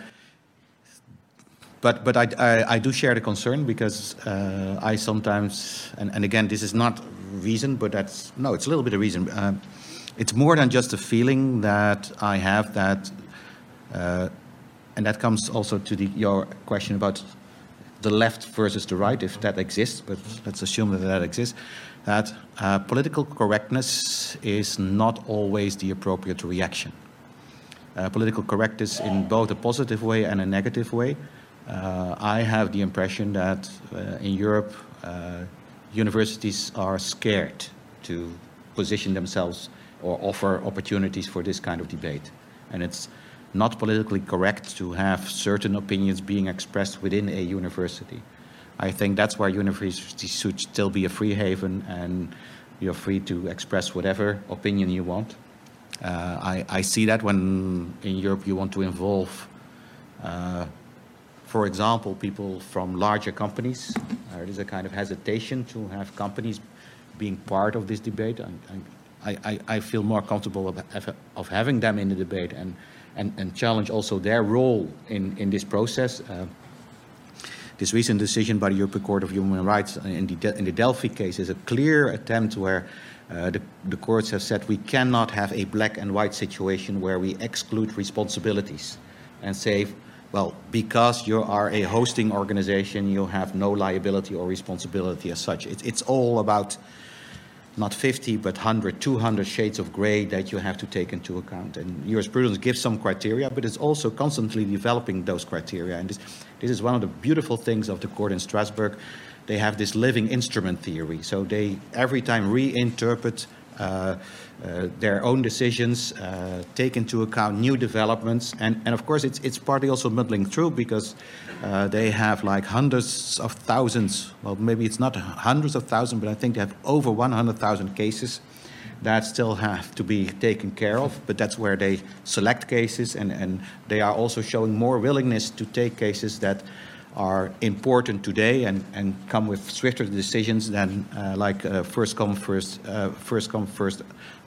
but but I, I, I, do share the concern because uh, I sometimes, and, and again, this is not reason, but that's, no, it's a little bit of reason. Uh, it's more than just a feeling that I have that, uh, and that comes also to the, your question about the left versus the right, if that exists, but let's assume that that exists, that uh, political correctness is not always the appropriate reaction political correctness in both a positive way and a negative way. Uh, I have the impression that uh, in Europe, uh, universities are scared to position themselves or offer opportunities for this kind of debate. And it's not politically correct to have certain opinions being expressed within a university. I think that's why universities should still be a free haven and you're free to express whatever opinion you want. Uh, I, I, see that when in Europe you want to involve, uh, for example, people from larger companies. There is a kind of hesitation to have companies being part of this debate. I, I, I feel more comfortable of, of, having them in the debate and, and, and challenge also their role in, in this process. Uh, this recent decision by the European Court of Human Rights in the, in the Delfi case is a clear attempt where uh, the, the, courts have said we cannot have a black and white situation where we exclude responsibilities and say, well, because you are a hosting organization, you have no liability or responsibility as such. It, it's all about not 50, but 100, 200 shades of gray that you have to take into account. And jurisprudence gives some criteria, but it's also constantly developing those criteria. And this, this is one of the beautiful things of the court in Strasbourg they have this living instrument theory. So they every time reinterpret uh, uh, their own decisions, uh, take into account new developments, and, and of course it's it's partly also muddling through because uh, they have like hundreds of thousands. Well, maybe it's not hundreds of thousands, but I think they have over 100,000 cases that still have to be taken care of. But that's where they select cases, and and they are also showing more willingness to take cases that are important today and, and come with swifter decisions than uh, like a first come first uh, first come first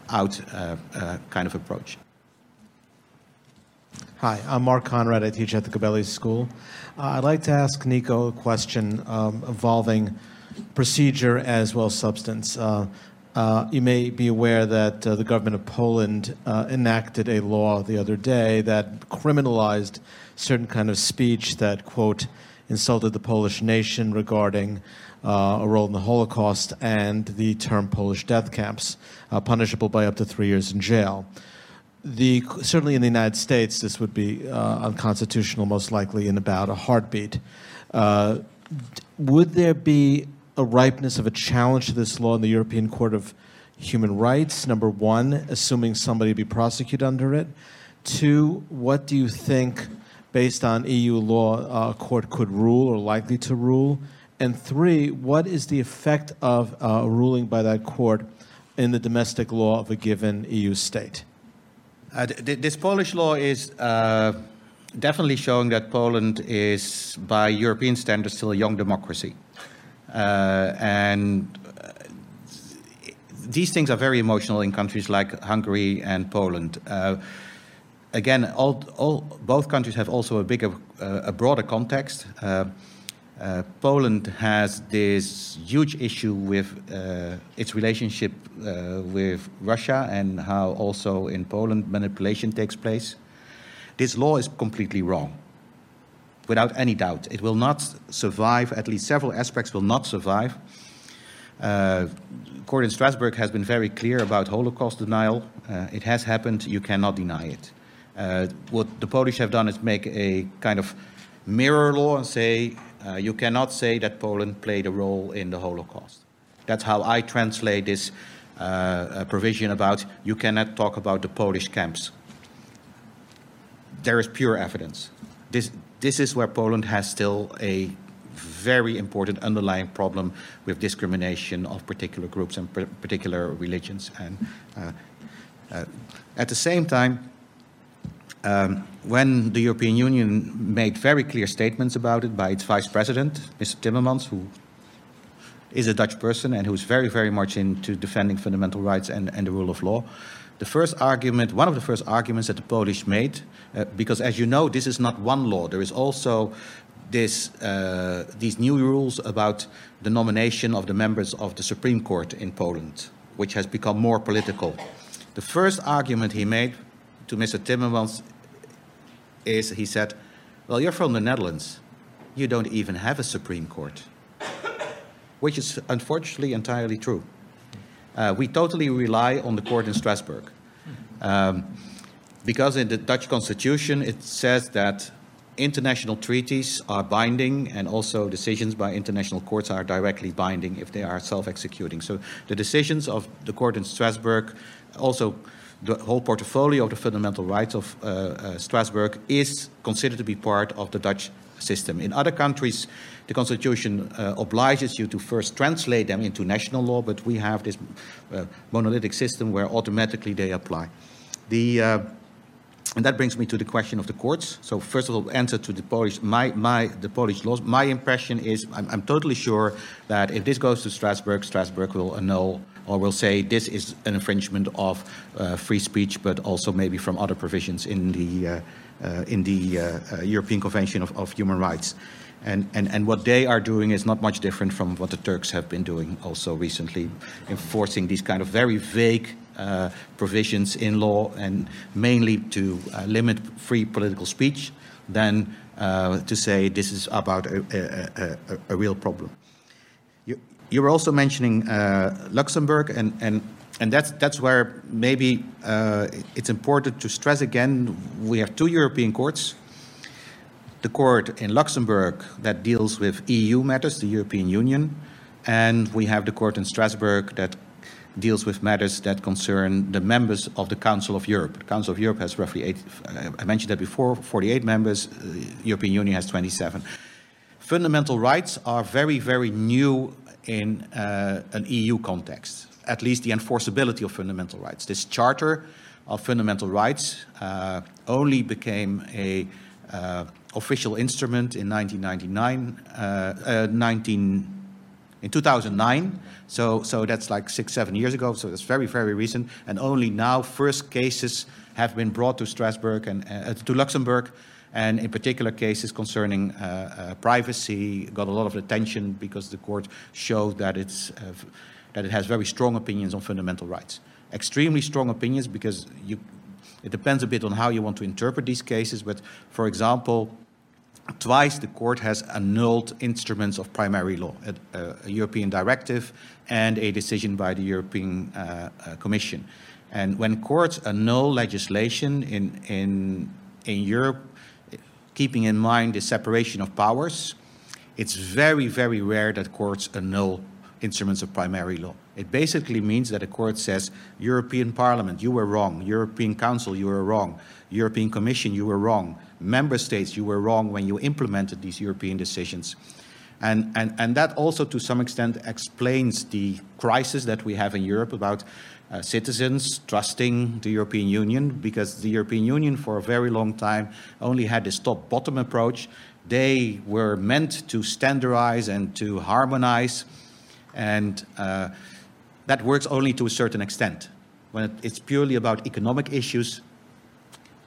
out uh, uh kind of approach. Hi, I'm Mark Conrad. I teach at the Gabelli School. Uh, I'd like to ask Nico a question um, involving procedure as well as substance. Uh, you may be aware that the government of Poland enacted a law the other day that criminalized certain kind of speech that quote insulted the Polish nation regarding uh, a role in the Holocaust and the term Polish death camps, uh, punishable by up to three years in jail. The, certainly in the United States, this would be uh, unconstitutional, most likely in about a heartbeat. Uh, would there be a ripeness of a challenge to this law in the European Court of Human Rights? Number one, assuming somebody be prosecuted under it. Two, what do you think based on EU law, a court could rule or likely to rule? And three, what is the effect of uh, a ruling by that court in the domestic law of a given EU state? Uh, th this Polish law is uh, definitely showing that Poland is, by European standards, still a young democracy. Uh, and uh, these things are very emotional in countries like Hungary and Poland. Again, all, all, both countries have also a bigger, uh, a broader context. Uh, uh, Poland has this huge issue with uh, its relationship uh, with Russia and how also in Poland manipulation takes place. This law is completely wrong, without any doubt. It will not survive, at least several aspects will not survive. Uh, court in Strasbourg has been very clear about Holocaust denial. Uh, it has happened, you cannot deny it. Uh, what the Polish have done is make a kind of mirror law and say uh, you cannot say that Poland played a role in the Holocaust. That's how I translate this uh, provision about you cannot talk about the Polish camps. There is pure evidence. This, this is where Poland has still a very important underlying problem with discrimination of particular groups and particular religions. And uh, uh, at the same time, um, when the European Union made very clear statements about it by its vice president, Mr. Timmermans, who is a Dutch person and who's very, very much into defending fundamental rights and, and the rule of law, the first argument, one of the first arguments that the Polish made, uh, because as you know, this is not one law. There is also this, uh, these new rules about the nomination of the members of the Supreme Court in Poland, which has become more political. The first argument he made to Mr. Timmermans is he said, Well, you're from the Netherlands. You don't even have a Supreme Court, which is unfortunately entirely true. Uh, we totally rely on the court in Strasbourg. Um, because in the Dutch constitution it says that international treaties are binding and also decisions by international courts are directly binding if they are self-executing. So the decisions of the court in Strasbourg, also the whole portfolio of the fundamental rights of uh, uh, Strasbourg is considered to be part of the Dutch system. In other countries, the constitution uh, obliges you to first translate them into national law, but we have this uh, monolithic system where automatically they apply. The uh, and that brings me to the question of the courts. So first of all, answer to the Polish, my, my, the Polish laws. My impression is, I'm, I'm totally sure that if this goes to Strasbourg, Strasbourg will annul or will say this is an infringement of uh, free speech, but also maybe from other provisions in the, uh, uh, in the uh, uh, European Convention of, of Human Rights. And, and, and what they are doing is not much different from what the Turks have been doing also recently, enforcing these kind of very vague uh, provisions in law and mainly to uh, limit free political speech than uh, to say this is about a, a, a, a real problem. You, were also mentioning uh, Luxembourg, and, and, and that's, that's where maybe uh, it's important to stress again we have two European courts. The court in Luxembourg that deals with EU matters, the European Union, and we have the court in Strasbourg that deals with matters that concern the members of the Council of Europe. The Council of Europe has roughly, eight, I mentioned that before, 48 members, the uh, European Union has 27. Fundamental rights are very, very new in uh, an EU context, at least the enforceability of fundamental rights. This Charter of Fundamental Rights uh, only became a uh, official instrument in 1999, uh, 19 in 2009. So, so that's like six, seven years ago. So that's very, very recent. And only now, first cases have been brought to Strasbourg and uh, to Luxembourg. And in particular cases concerning uh, uh, privacy got a lot of attention because the court showed that, it's, uh, that it has very strong opinions on fundamental rights. Extremely strong opinions because you, it depends a bit on how you want to interpret these cases. But for example, Twice the court has annulled instruments of primary law, a, a European directive and a decision by the European uh, uh, Commission. And when courts annul legislation in, in, in Europe, keeping in mind the separation of powers, it's very, very rare that courts annul instruments of primary law. It basically means that a court says, European Parliament, you were wrong. European Council, you were wrong. European Commission, you were wrong member states, you were wrong when you implemented these European decisions. And, and, and that also, to some extent, explains the crisis that we have in Europe about uh, citizens trusting the European Union, because the European Union, for a very long time, only had this top bottom approach. They were meant to standardize and to harmonize, and uh, that works only to a certain extent. When it, it's purely about economic issues,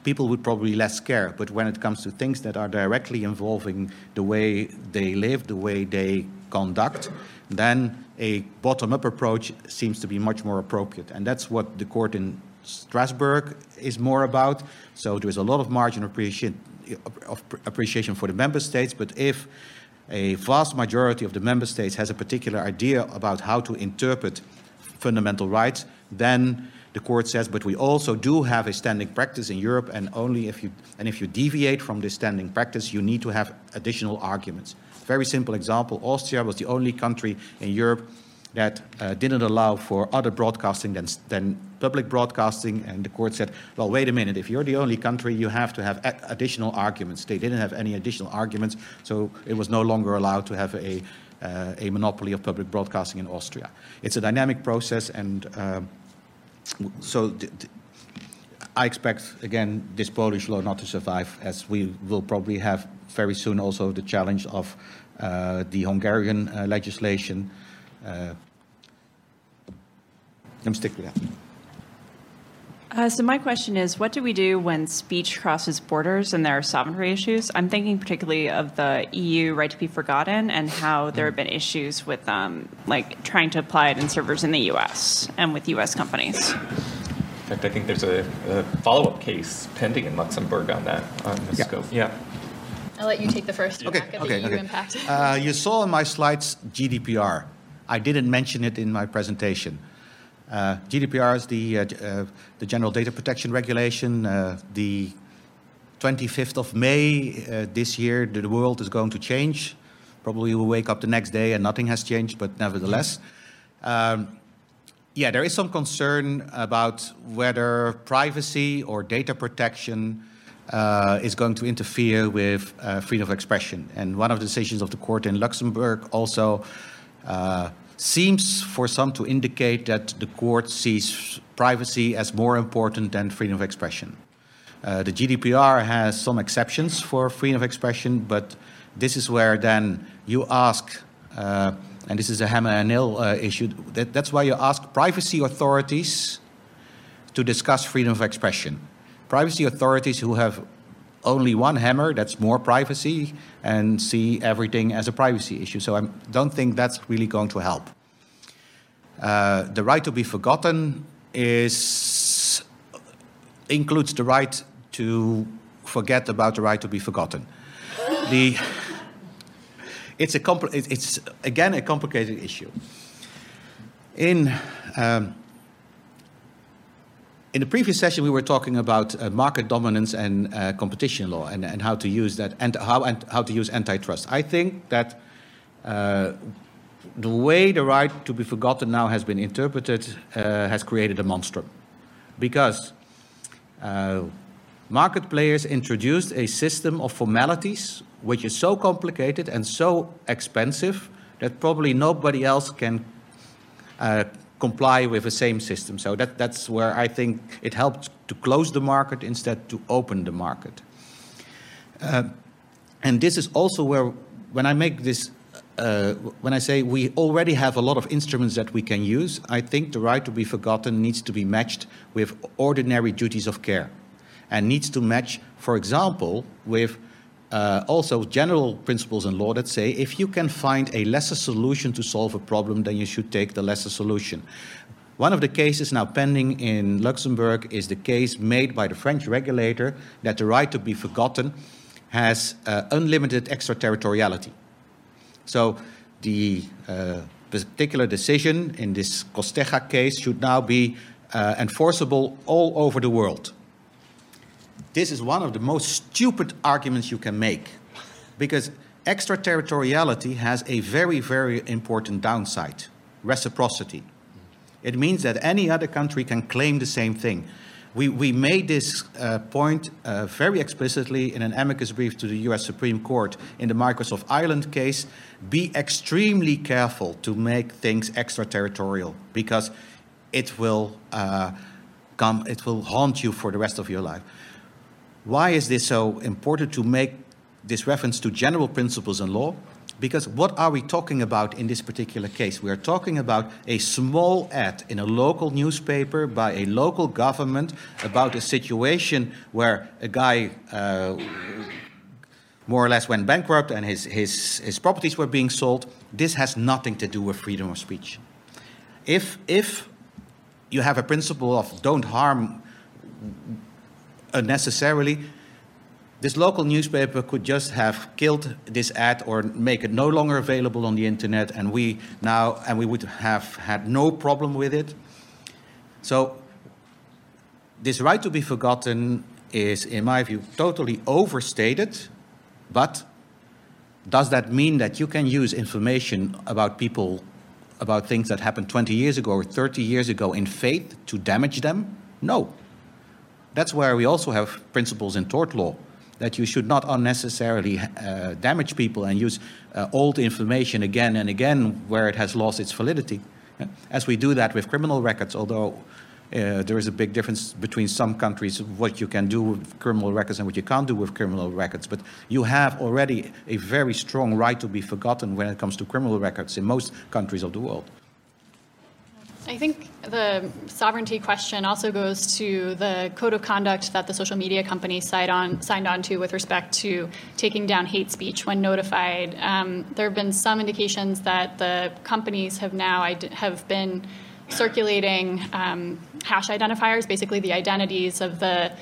people would probably less care. But when it comes to things that are directly involving the way they live, the way they conduct, then a bottom-up approach seems to be much more appropriate. And that's what the court in Strasbourg is more about. So there's a lot of margin of appreciation for the member states, but if a vast majority of the member states has a particular idea about how to interpret fundamental rights, then the court says, but we also do have a standing practice in Europe, and only if you and if you deviate from this standing practice, you need to have additional arguments. Very simple example: Austria was the only country in Europe that uh, didn't allow for other broadcasting than, than public broadcasting. And the court said, well, wait a minute, if you're the only country, you have to have additional arguments. They didn't have any additional arguments, so it was no longer allowed to have a, uh, a monopoly of public broadcasting in Austria. It's a dynamic process, and uh, so I expect, again, this Polish law not to survive, as we will probably have very soon also the challenge of uh, the Hungarian uh, legislation. Uh, I'm stick with that. Uh, so my question is, what do we do when speech crosses borders and there are sovereignty issues? I'm thinking particularly of the EU right to be forgotten and how there have been issues with um, like trying to apply it in servers in the U.S. and with U.S. companies. In fact, I think there's a, a follow-up case pending in Luxembourg on that on the yeah. scope. Yeah. I'll let you take the first okay, okay, the okay. impact. Uh, you saw in my slides GDPR. I didn't mention it in my presentation. Uh, GDPR is the, uh, uh, the General Data Protection Regulation. Uh, the 25th of May uh, this year, the world is going to change. Probably we'll wake up the next day and nothing has changed, but nevertheless. Um, yeah, there is some concern about whether privacy or data protection uh, is going to interfere with uh, freedom of expression. And one of the decisions of the court in Luxembourg also uh, seems for some to indicate that the court sees privacy as more important than freedom of expression. Uh, the GDPR has some exceptions for freedom of expression, but this is where then you ask, uh, and this is a hammer and nail uh, issue, that, that's why you ask privacy authorities to discuss freedom of expression. Privacy authorities who have only one hammer, that's more privacy, and see everything as a privacy issue. So I don't think that's really going to help. Uh, the right to be forgotten is includes the right to forget about the right to be forgotten. the, it's, a compl- it's again a complicated issue. In um, in the previous session, we were talking about uh, market dominance and uh, competition law and, and, how to use that and how, and how to use antitrust. I think that uh, the way the right to be forgotten now has been interpreted uh, has created a monstrum. Because uh, market players introduced a system of formalities which is so complicated and so expensive that probably nobody else can uh, comply with the same system. So that, that's where I think it helped to close the market instead to open the market. Uh, and this is also where, when I make this, uh, when I say we already have a lot of instruments that we can use, I think the right to be forgotten needs to be matched with ordinary duties of care and needs to match, for example, with uh, also general principles in law that say if you can find a lesser solution to solve a problem, then you should take the lesser solution. One of the cases now pending in Luxembourg is the case made by the French regulator that the right to be forgotten has uh, unlimited extraterritoriality. So the uh, particular decision in this Costeja case should now be uh, enforceable all over the world. This is one of the most stupid arguments you can make because extraterritoriality has a very, very important downside reciprocity. It means that any other country can claim the same thing. We, we made this uh, point uh, very explicitly in an amicus brief to the US Supreme Court in the Microsoft Ireland case. Be extremely careful to make things extraterritorial because it will, uh, come, it will haunt you for the rest of your life. Why is this so important to make this reference to general principles in law? Because what are we talking about in this particular case? We are talking about a small ad in a local newspaper by a local government about a situation where a guy uh, more or less went bankrupt and his, his, his properties were being sold. This has nothing to do with freedom of speech. If, if you have a principle of don't harm Uh, unnecessarily, this local newspaper could just have killed this ad or make it no longer available on the internet, and we now and we would have had no problem with it. So this right to be forgotten is, in my view, totally overstated. But does that mean that you can use information about people, about things that happened 20 years ago or 30 years ago in faith to damage them? No. That's where we also have principles in tort law that you should not unnecessarily uh, damage people and use uh, old information again and again where it has lost its validity. As we do that with criminal records, although uh, there is a big difference between some countries what you can do with criminal records and what you can't do with criminal records. But you have already a very strong right to be forgotten when it comes to criminal records in most countries of the world. I think the sovereignty question also goes to the code of conduct that the social media companies signed on, signed on to with respect to taking down hate speech when notified. Um, there have been some indications that the companies have now have been circulating um, hash identifiers, basically the identities of the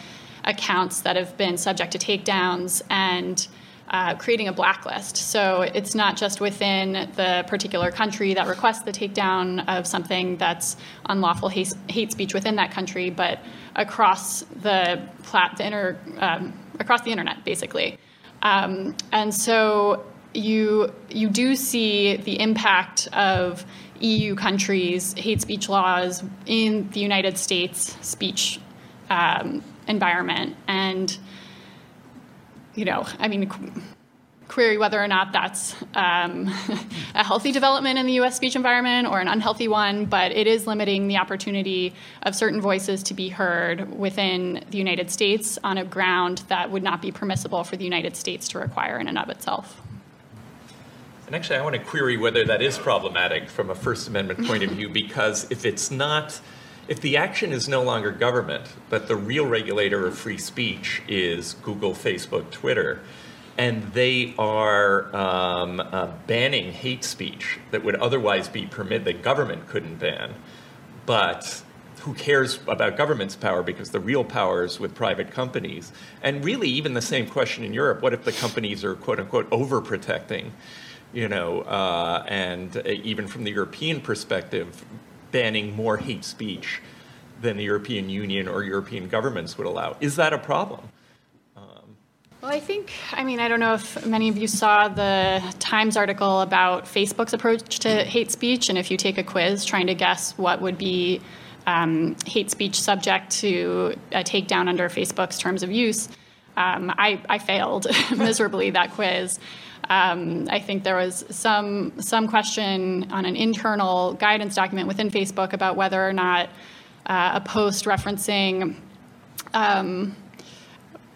accounts that have been subject to takedowns and uh, creating a blacklist. So it's not just within the particular country that requests the takedown of something that's unlawful hate, hate speech within that country, but across the, plat, the inter, um, across the internet, basically. Um, and so you you do see the impact of EU countries' hate speech laws in the United States speech um, environment, and you know, I mean, qu- query whether or not that's um, a healthy development in the US speech environment or an unhealthy one, but it is limiting the opportunity of certain voices to be heard within the United States on a ground that would not be permissible for the United States to require in and of itself. And actually, I want to query whether that is problematic from a First Amendment point of view, because if it's not if the action is no longer government, but the real regulator of free speech is Google, Facebook, Twitter, and they are um, uh, banning hate speech that would otherwise be permitted, that government couldn't ban, but who cares about government's power because the real power is with private companies. And really, even the same question in Europe what if the companies are quote unquote overprotecting? You know, uh, and uh, even from the European perspective, banning more hate speech than the European Union or European governments would allow. Is that a problem? Um, well, I think, I mean, I don't know if many of you saw the Times article about Facebook's approach to hate speech, and if you take a quiz trying to guess what would be um, hate speech subject to a takedown under Facebook's terms of use, um, I, I, failed miserably that quiz. Um, I think there was some some question on an internal guidance document within Facebook about whether or not uh, a post referencing um,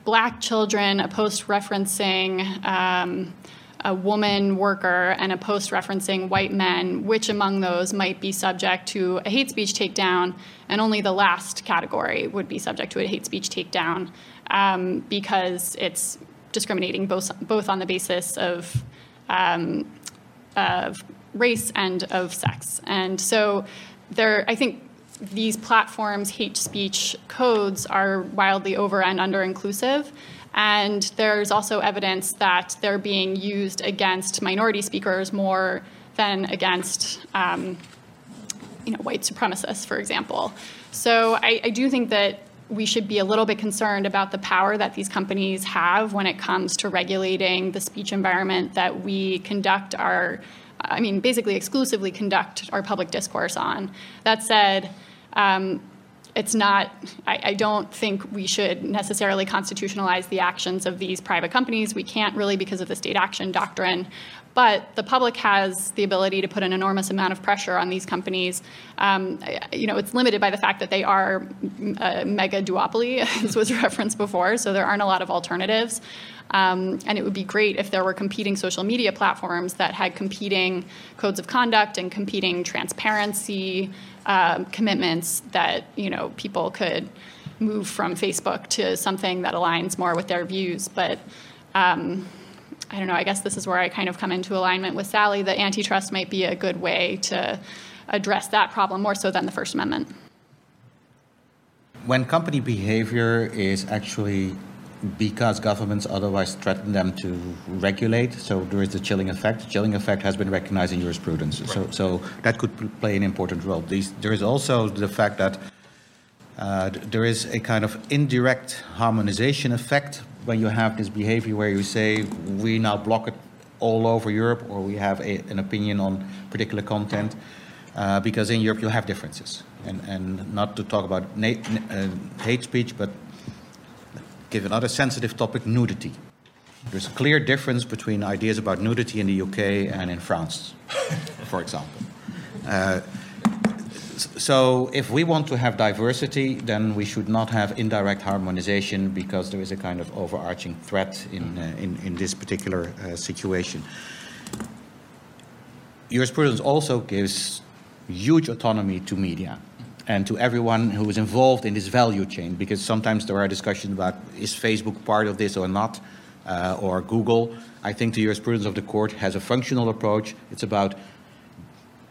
black children, a post referencing um, a woman worker, and a post referencing white men, which among those might be subject to a hate speech takedown, and only the last category would be subject to a hate speech takedown um, because it's discriminating both, both on the basis of, um, of race and of sex. And so there, I think these platforms' hate speech codes are wildly over and under inclusive. And there's also evidence that they're being used against minority speakers more than against um, you know, white supremacists, for example. So I, I do think that we should be a little bit concerned about the power that these companies have when it comes to regulating the speech environment that we conduct our, I mean, basically exclusively conduct our public discourse on. That said, um, it's not, I, I, don't think we should necessarily constitutionalize the actions of these private companies. We can't really because of the state action doctrine. But the public has the ability to put an enormous amount of pressure on these companies. Um, you know, it's limited by the fact that they are a mega duopoly, as was referenced before, so there aren't a lot of alternatives. Um, and it would be great if there were competing social media platforms that had competing codes of conduct and competing transparency um, commitments that you know people could move from Facebook to something that aligns more with their views. But um, I don't know. I guess this is where I kind of come into alignment with Sally. That antitrust might be a good way to address that problem more so than the First Amendment. When company behavior is actually because governments otherwise threaten them to regulate. So there is the chilling effect. The chilling effect has been recognized in jurisprudence. Right. So, so that could play an important role. These, there is also the fact that uh, there is a kind of indirect harmonization effect when you have this behavior where you say we now block it all over Europe or we have a, an opinion on particular content. Uh, because in Europe you have differences. And, and not to talk about na- uh, hate speech, but give another sensitive topic, nudity. There's a clear difference between ideas about nudity in the UK and in France, for example. Uh, so if we want to have diversity, then we should not have indirect harmonization because there is a kind of overarching threat in, uh, in, in, this particular uh, situation. Jurisprudence also gives huge autonomy to media and to everyone who is involved in this value chain, because sometimes there are discussions about is Facebook part of this or not, uh, or Google. I think the jurisprudence of the court has a functional approach. It's about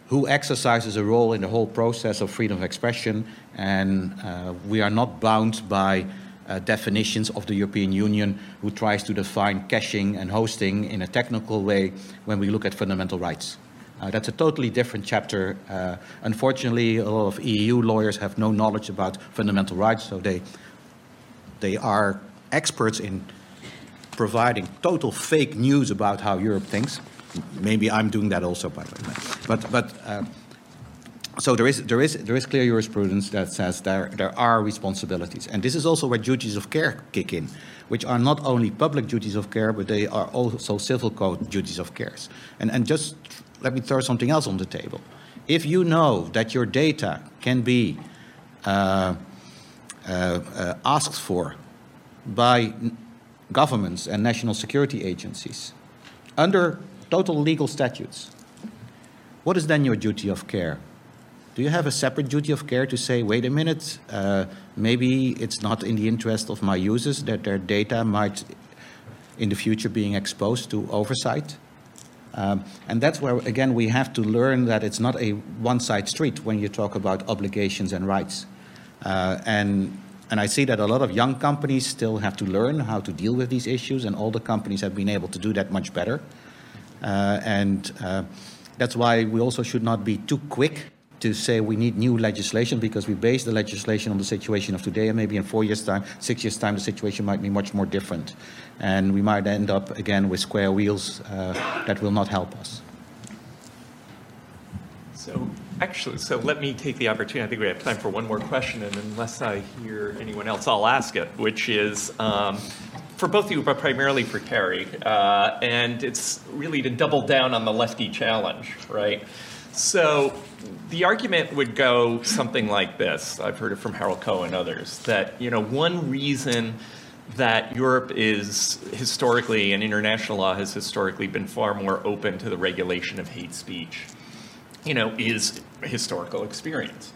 who exercises a role in the whole process of freedom of expression, and uh, we are not bound by uh, definitions of the European Union who tries to define caching and hosting in a technical way when we look at fundamental rights. Uh, that's a totally different chapter. Uh, unfortunately, a lot of EU lawyers have no knowledge about fundamental rights, so they, they are experts in providing total fake news about how Europe thinks. Maybe I'm doing that also, by the way. But, but uh, so there is, there, is, there is clear jurisprudence that says there, there are responsibilities. And this is also where duties of care kick in, which are not only public duties of care, but they are also civil code duties of care. And, and just let me throw something else on the table. If you know that your data can be uh, uh, uh, asked for by governments and national security agencies under total legal statutes, what is then your duty of care? Do you have a separate duty of care to say, wait a minute, uh, maybe it's not in the interest of my users that their data might in the future being exposed to oversight? Um, and that's where, again, we have to learn that it's not a one side street when you talk about obligations and rights. Uh, and, and I see that a lot of young companies still have to learn how to deal with these issues, and the companies have been able to do that much better. Uh, and uh, that's why we also should not be too quick to say we need new legislation because we base the legislation on the situation of today, and maybe in four years' time, six years' time, the situation might be much more different. And we might end up again with square wheels uh, that will not help us. So, actually, so let me take the opportunity. I think we have time for one more question, and unless I hear anyone else, I'll ask it, which is um, for both of you, but primarily for Carrie. Uh, and it's really to double down on the lefty challenge, right? So the argument would go something like this. I've heard it from Harold Koh and others that you know one reason that Europe is historically and international law has historically been far more open to the regulation of hate speech, you know, is historical experience.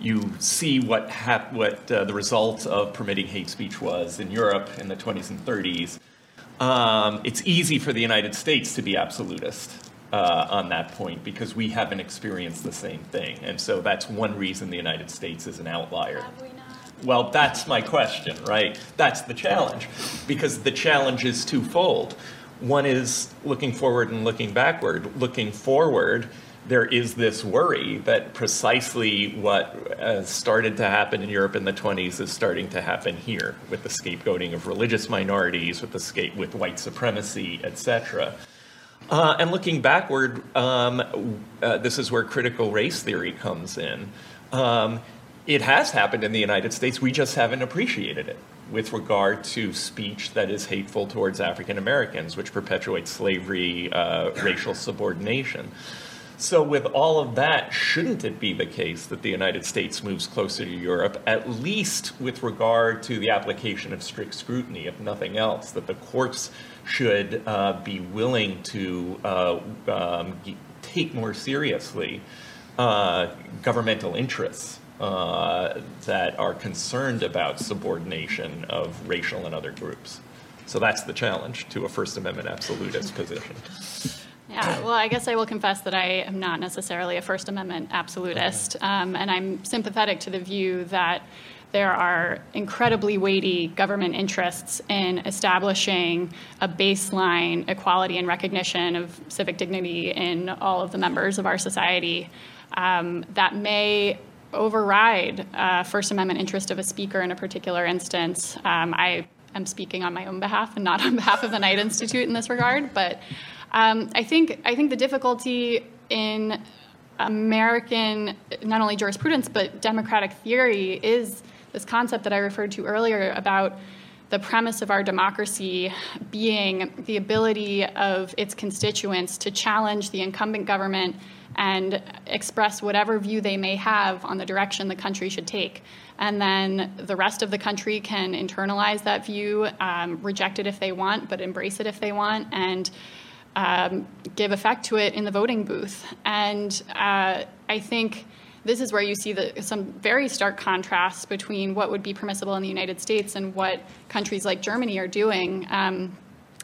You see what hap- what uh, the result of permitting hate speech was in Europe in the 20s and 30s. Um, it's easy for the United States to be absolutist uh, on that point because we haven't experienced the same thing. And so that's one reason the United States is an outlier. Well, that's my question, right? That's the challenge because the challenge is twofold. One is looking forward and looking backward. Looking forward, there is this worry that precisely what uh, started to happen in Europe in the 20s is starting to happen here with the scapegoating of religious minorities, with the scape with white supremacy, etc. Uh, and looking backward, um, uh, this is where critical race theory comes in. Um, it has happened in the United States. We just haven't appreciated it with regard to speech that is hateful towards African Americans, which perpetuates slavery, uh, racial subordination. So, with all of that, shouldn't it be the case that the United States moves closer to Europe, at least with regard to the application of strict scrutiny, if nothing else, that the courts should uh, be willing to uh, um, take more seriously uh, governmental interests uh, that are concerned about subordination of racial and other groups. So that's the challenge to a First Amendment absolutist position. Yeah, well, I guess I will confess that I am not necessarily a First Amendment absolutist, um, and I'm sympathetic to the view that there are incredibly weighty government interests in establishing a baseline equality and recognition of civic dignity in all of the members of our society um, that may override uh, First Amendment interest of a speaker in a particular instance. Um, I am speaking on my own behalf and not on behalf of the Knight Institute in this regard, but um, I think I think the difficulty in American not only jurisprudence but democratic theory is this concept that I referred to earlier about the premise of our democracy being the ability of its constituents to challenge the incumbent government and express whatever view they may have on the direction the country should take. And then the rest of the country can internalize that view, um, reject it if they want, but embrace it if they want, and um, give effect to it in the voting booth. And uh, I think this is where you see the, some very stark contrasts between what would be permissible in the United States and what countries like Germany are doing. Um,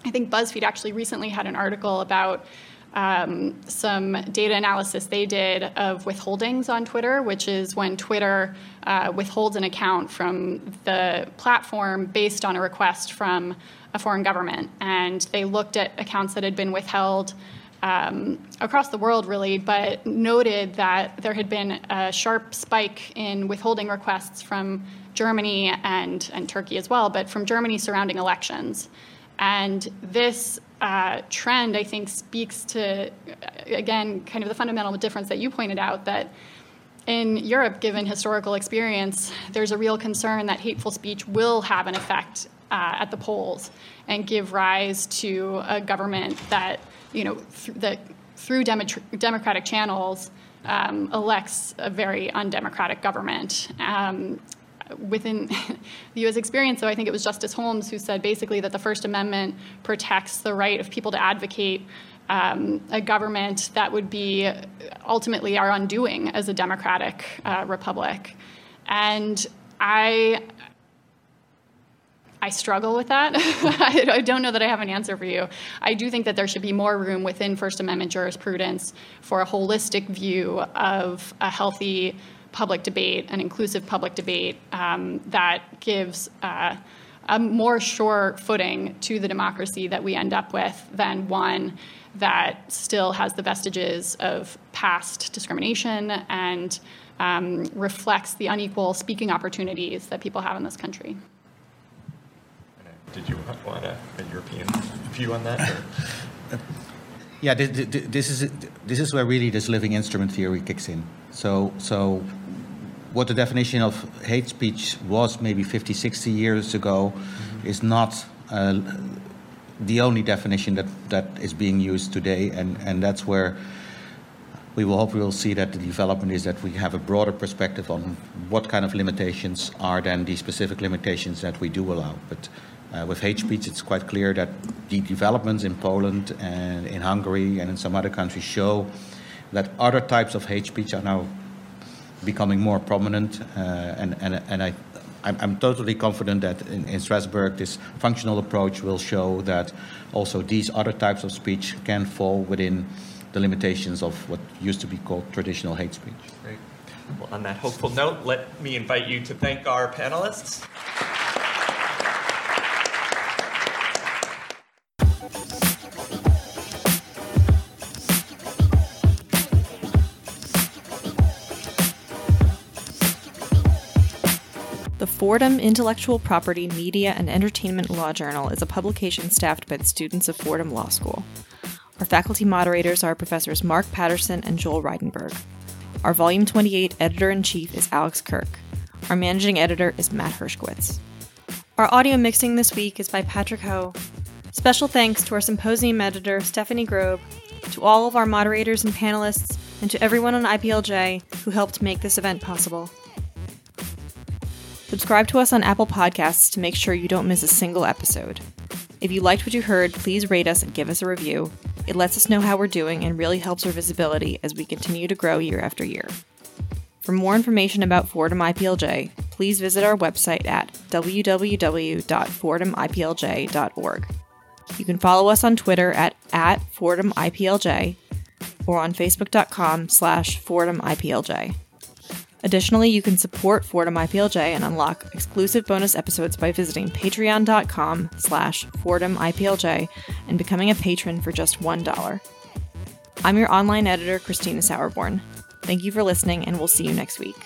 I think BuzzFeed actually recently had an article about um, some data analysis they did of withholdings on Twitter, which is when Twitter uh, withholds an account from the platform based on a request from a foreign government. And they looked at accounts that had been withheld um, across the world, really, but noted that there had been a sharp spike in withholding requests from Germany and, and Turkey as well, but from Germany surrounding elections. And this uh, trend, I think, speaks to, again, kind of the fundamental difference that you pointed out that in Europe, given historical experience, there's a real concern that hateful speech will have an effect uh, at the polls and give rise to a government that, you know, th- that through dem- democratic channels um, elects a very undemocratic government. Um, within the U.S. experience, though, I think it was Justice Holmes who said basically that the First Amendment protects the right of people to advocate um, a government that would be ultimately our undoing as a democratic uh, republic. And I I struggle with that. I don't know that I have an answer for you. I do think that there should be more room within First Amendment jurisprudence for a holistic view of a healthy public debate, an inclusive public debate um, that gives uh, a more sure footing to the democracy that we end up with than one that still has the vestiges of past discrimination and um, reflects the unequal speaking opportunities that people have in this country. Did you want a, a European view on that? yeah, this, this, is this is where really this living instrument theory kicks in. So so what the definition of hate speech was maybe 50, 60 years ago mm-hmm. is not uh, the only definition that, that is being used today, and, and that's where we will hope we will see that the development is that we have a broader perspective on what kind of limitations are then the specific limitations that we do allow. But uh, with hate speech, it's quite clear that the developments in Poland and in Hungary and in some other countries show that other types of hate speech are now becoming more prominent. Uh, and, and, and I, I'm, I'm, totally confident that in, in Strasbourg, this functional approach will show that also these other types of speech can fall within the limitations of what used to be called traditional hate speech. Great. Well, on that hopeful note, let me invite you to thank our panelists. Fordham Intellectual Property, Media, and Entertainment Law Journal is a publication staffed by the students of Fordham Law School. Our faculty moderators are Professors Mark Patterson and Joel Reidenberg. Our Volume 28 editor in chief is Alex Kirk. Our managing editor is Matt Hirschkowitz. Our audio mixing this week is by Patrick Ho. Special thanks to our symposium editor, Stephanie Grobe, to all of our moderators and panelists, and to everyone on IPLJ who helped make this event possible. Subscribe to us on Apple Podcasts to make sure you don't miss a single episode. If you liked what you heard, please rate us and give us a review. It lets us know how we're doing and really helps our visibility as we continue to grow year after year. For more information about Fordham IPLJ, please visit our website at www.fordhamiplj.org. You can follow us on Twitter at, at FordhamIPLJ or on Facebook.com slash FordhamIPLJ. Additionally, you can support Fordham IPLJ and unlock exclusive bonus episodes by visiting patreon.com slash Fordham IPLJ and becoming a patron for just $1. I'm your online editor, Christina Sauerborn. Thank you for listening, and we'll see you next week.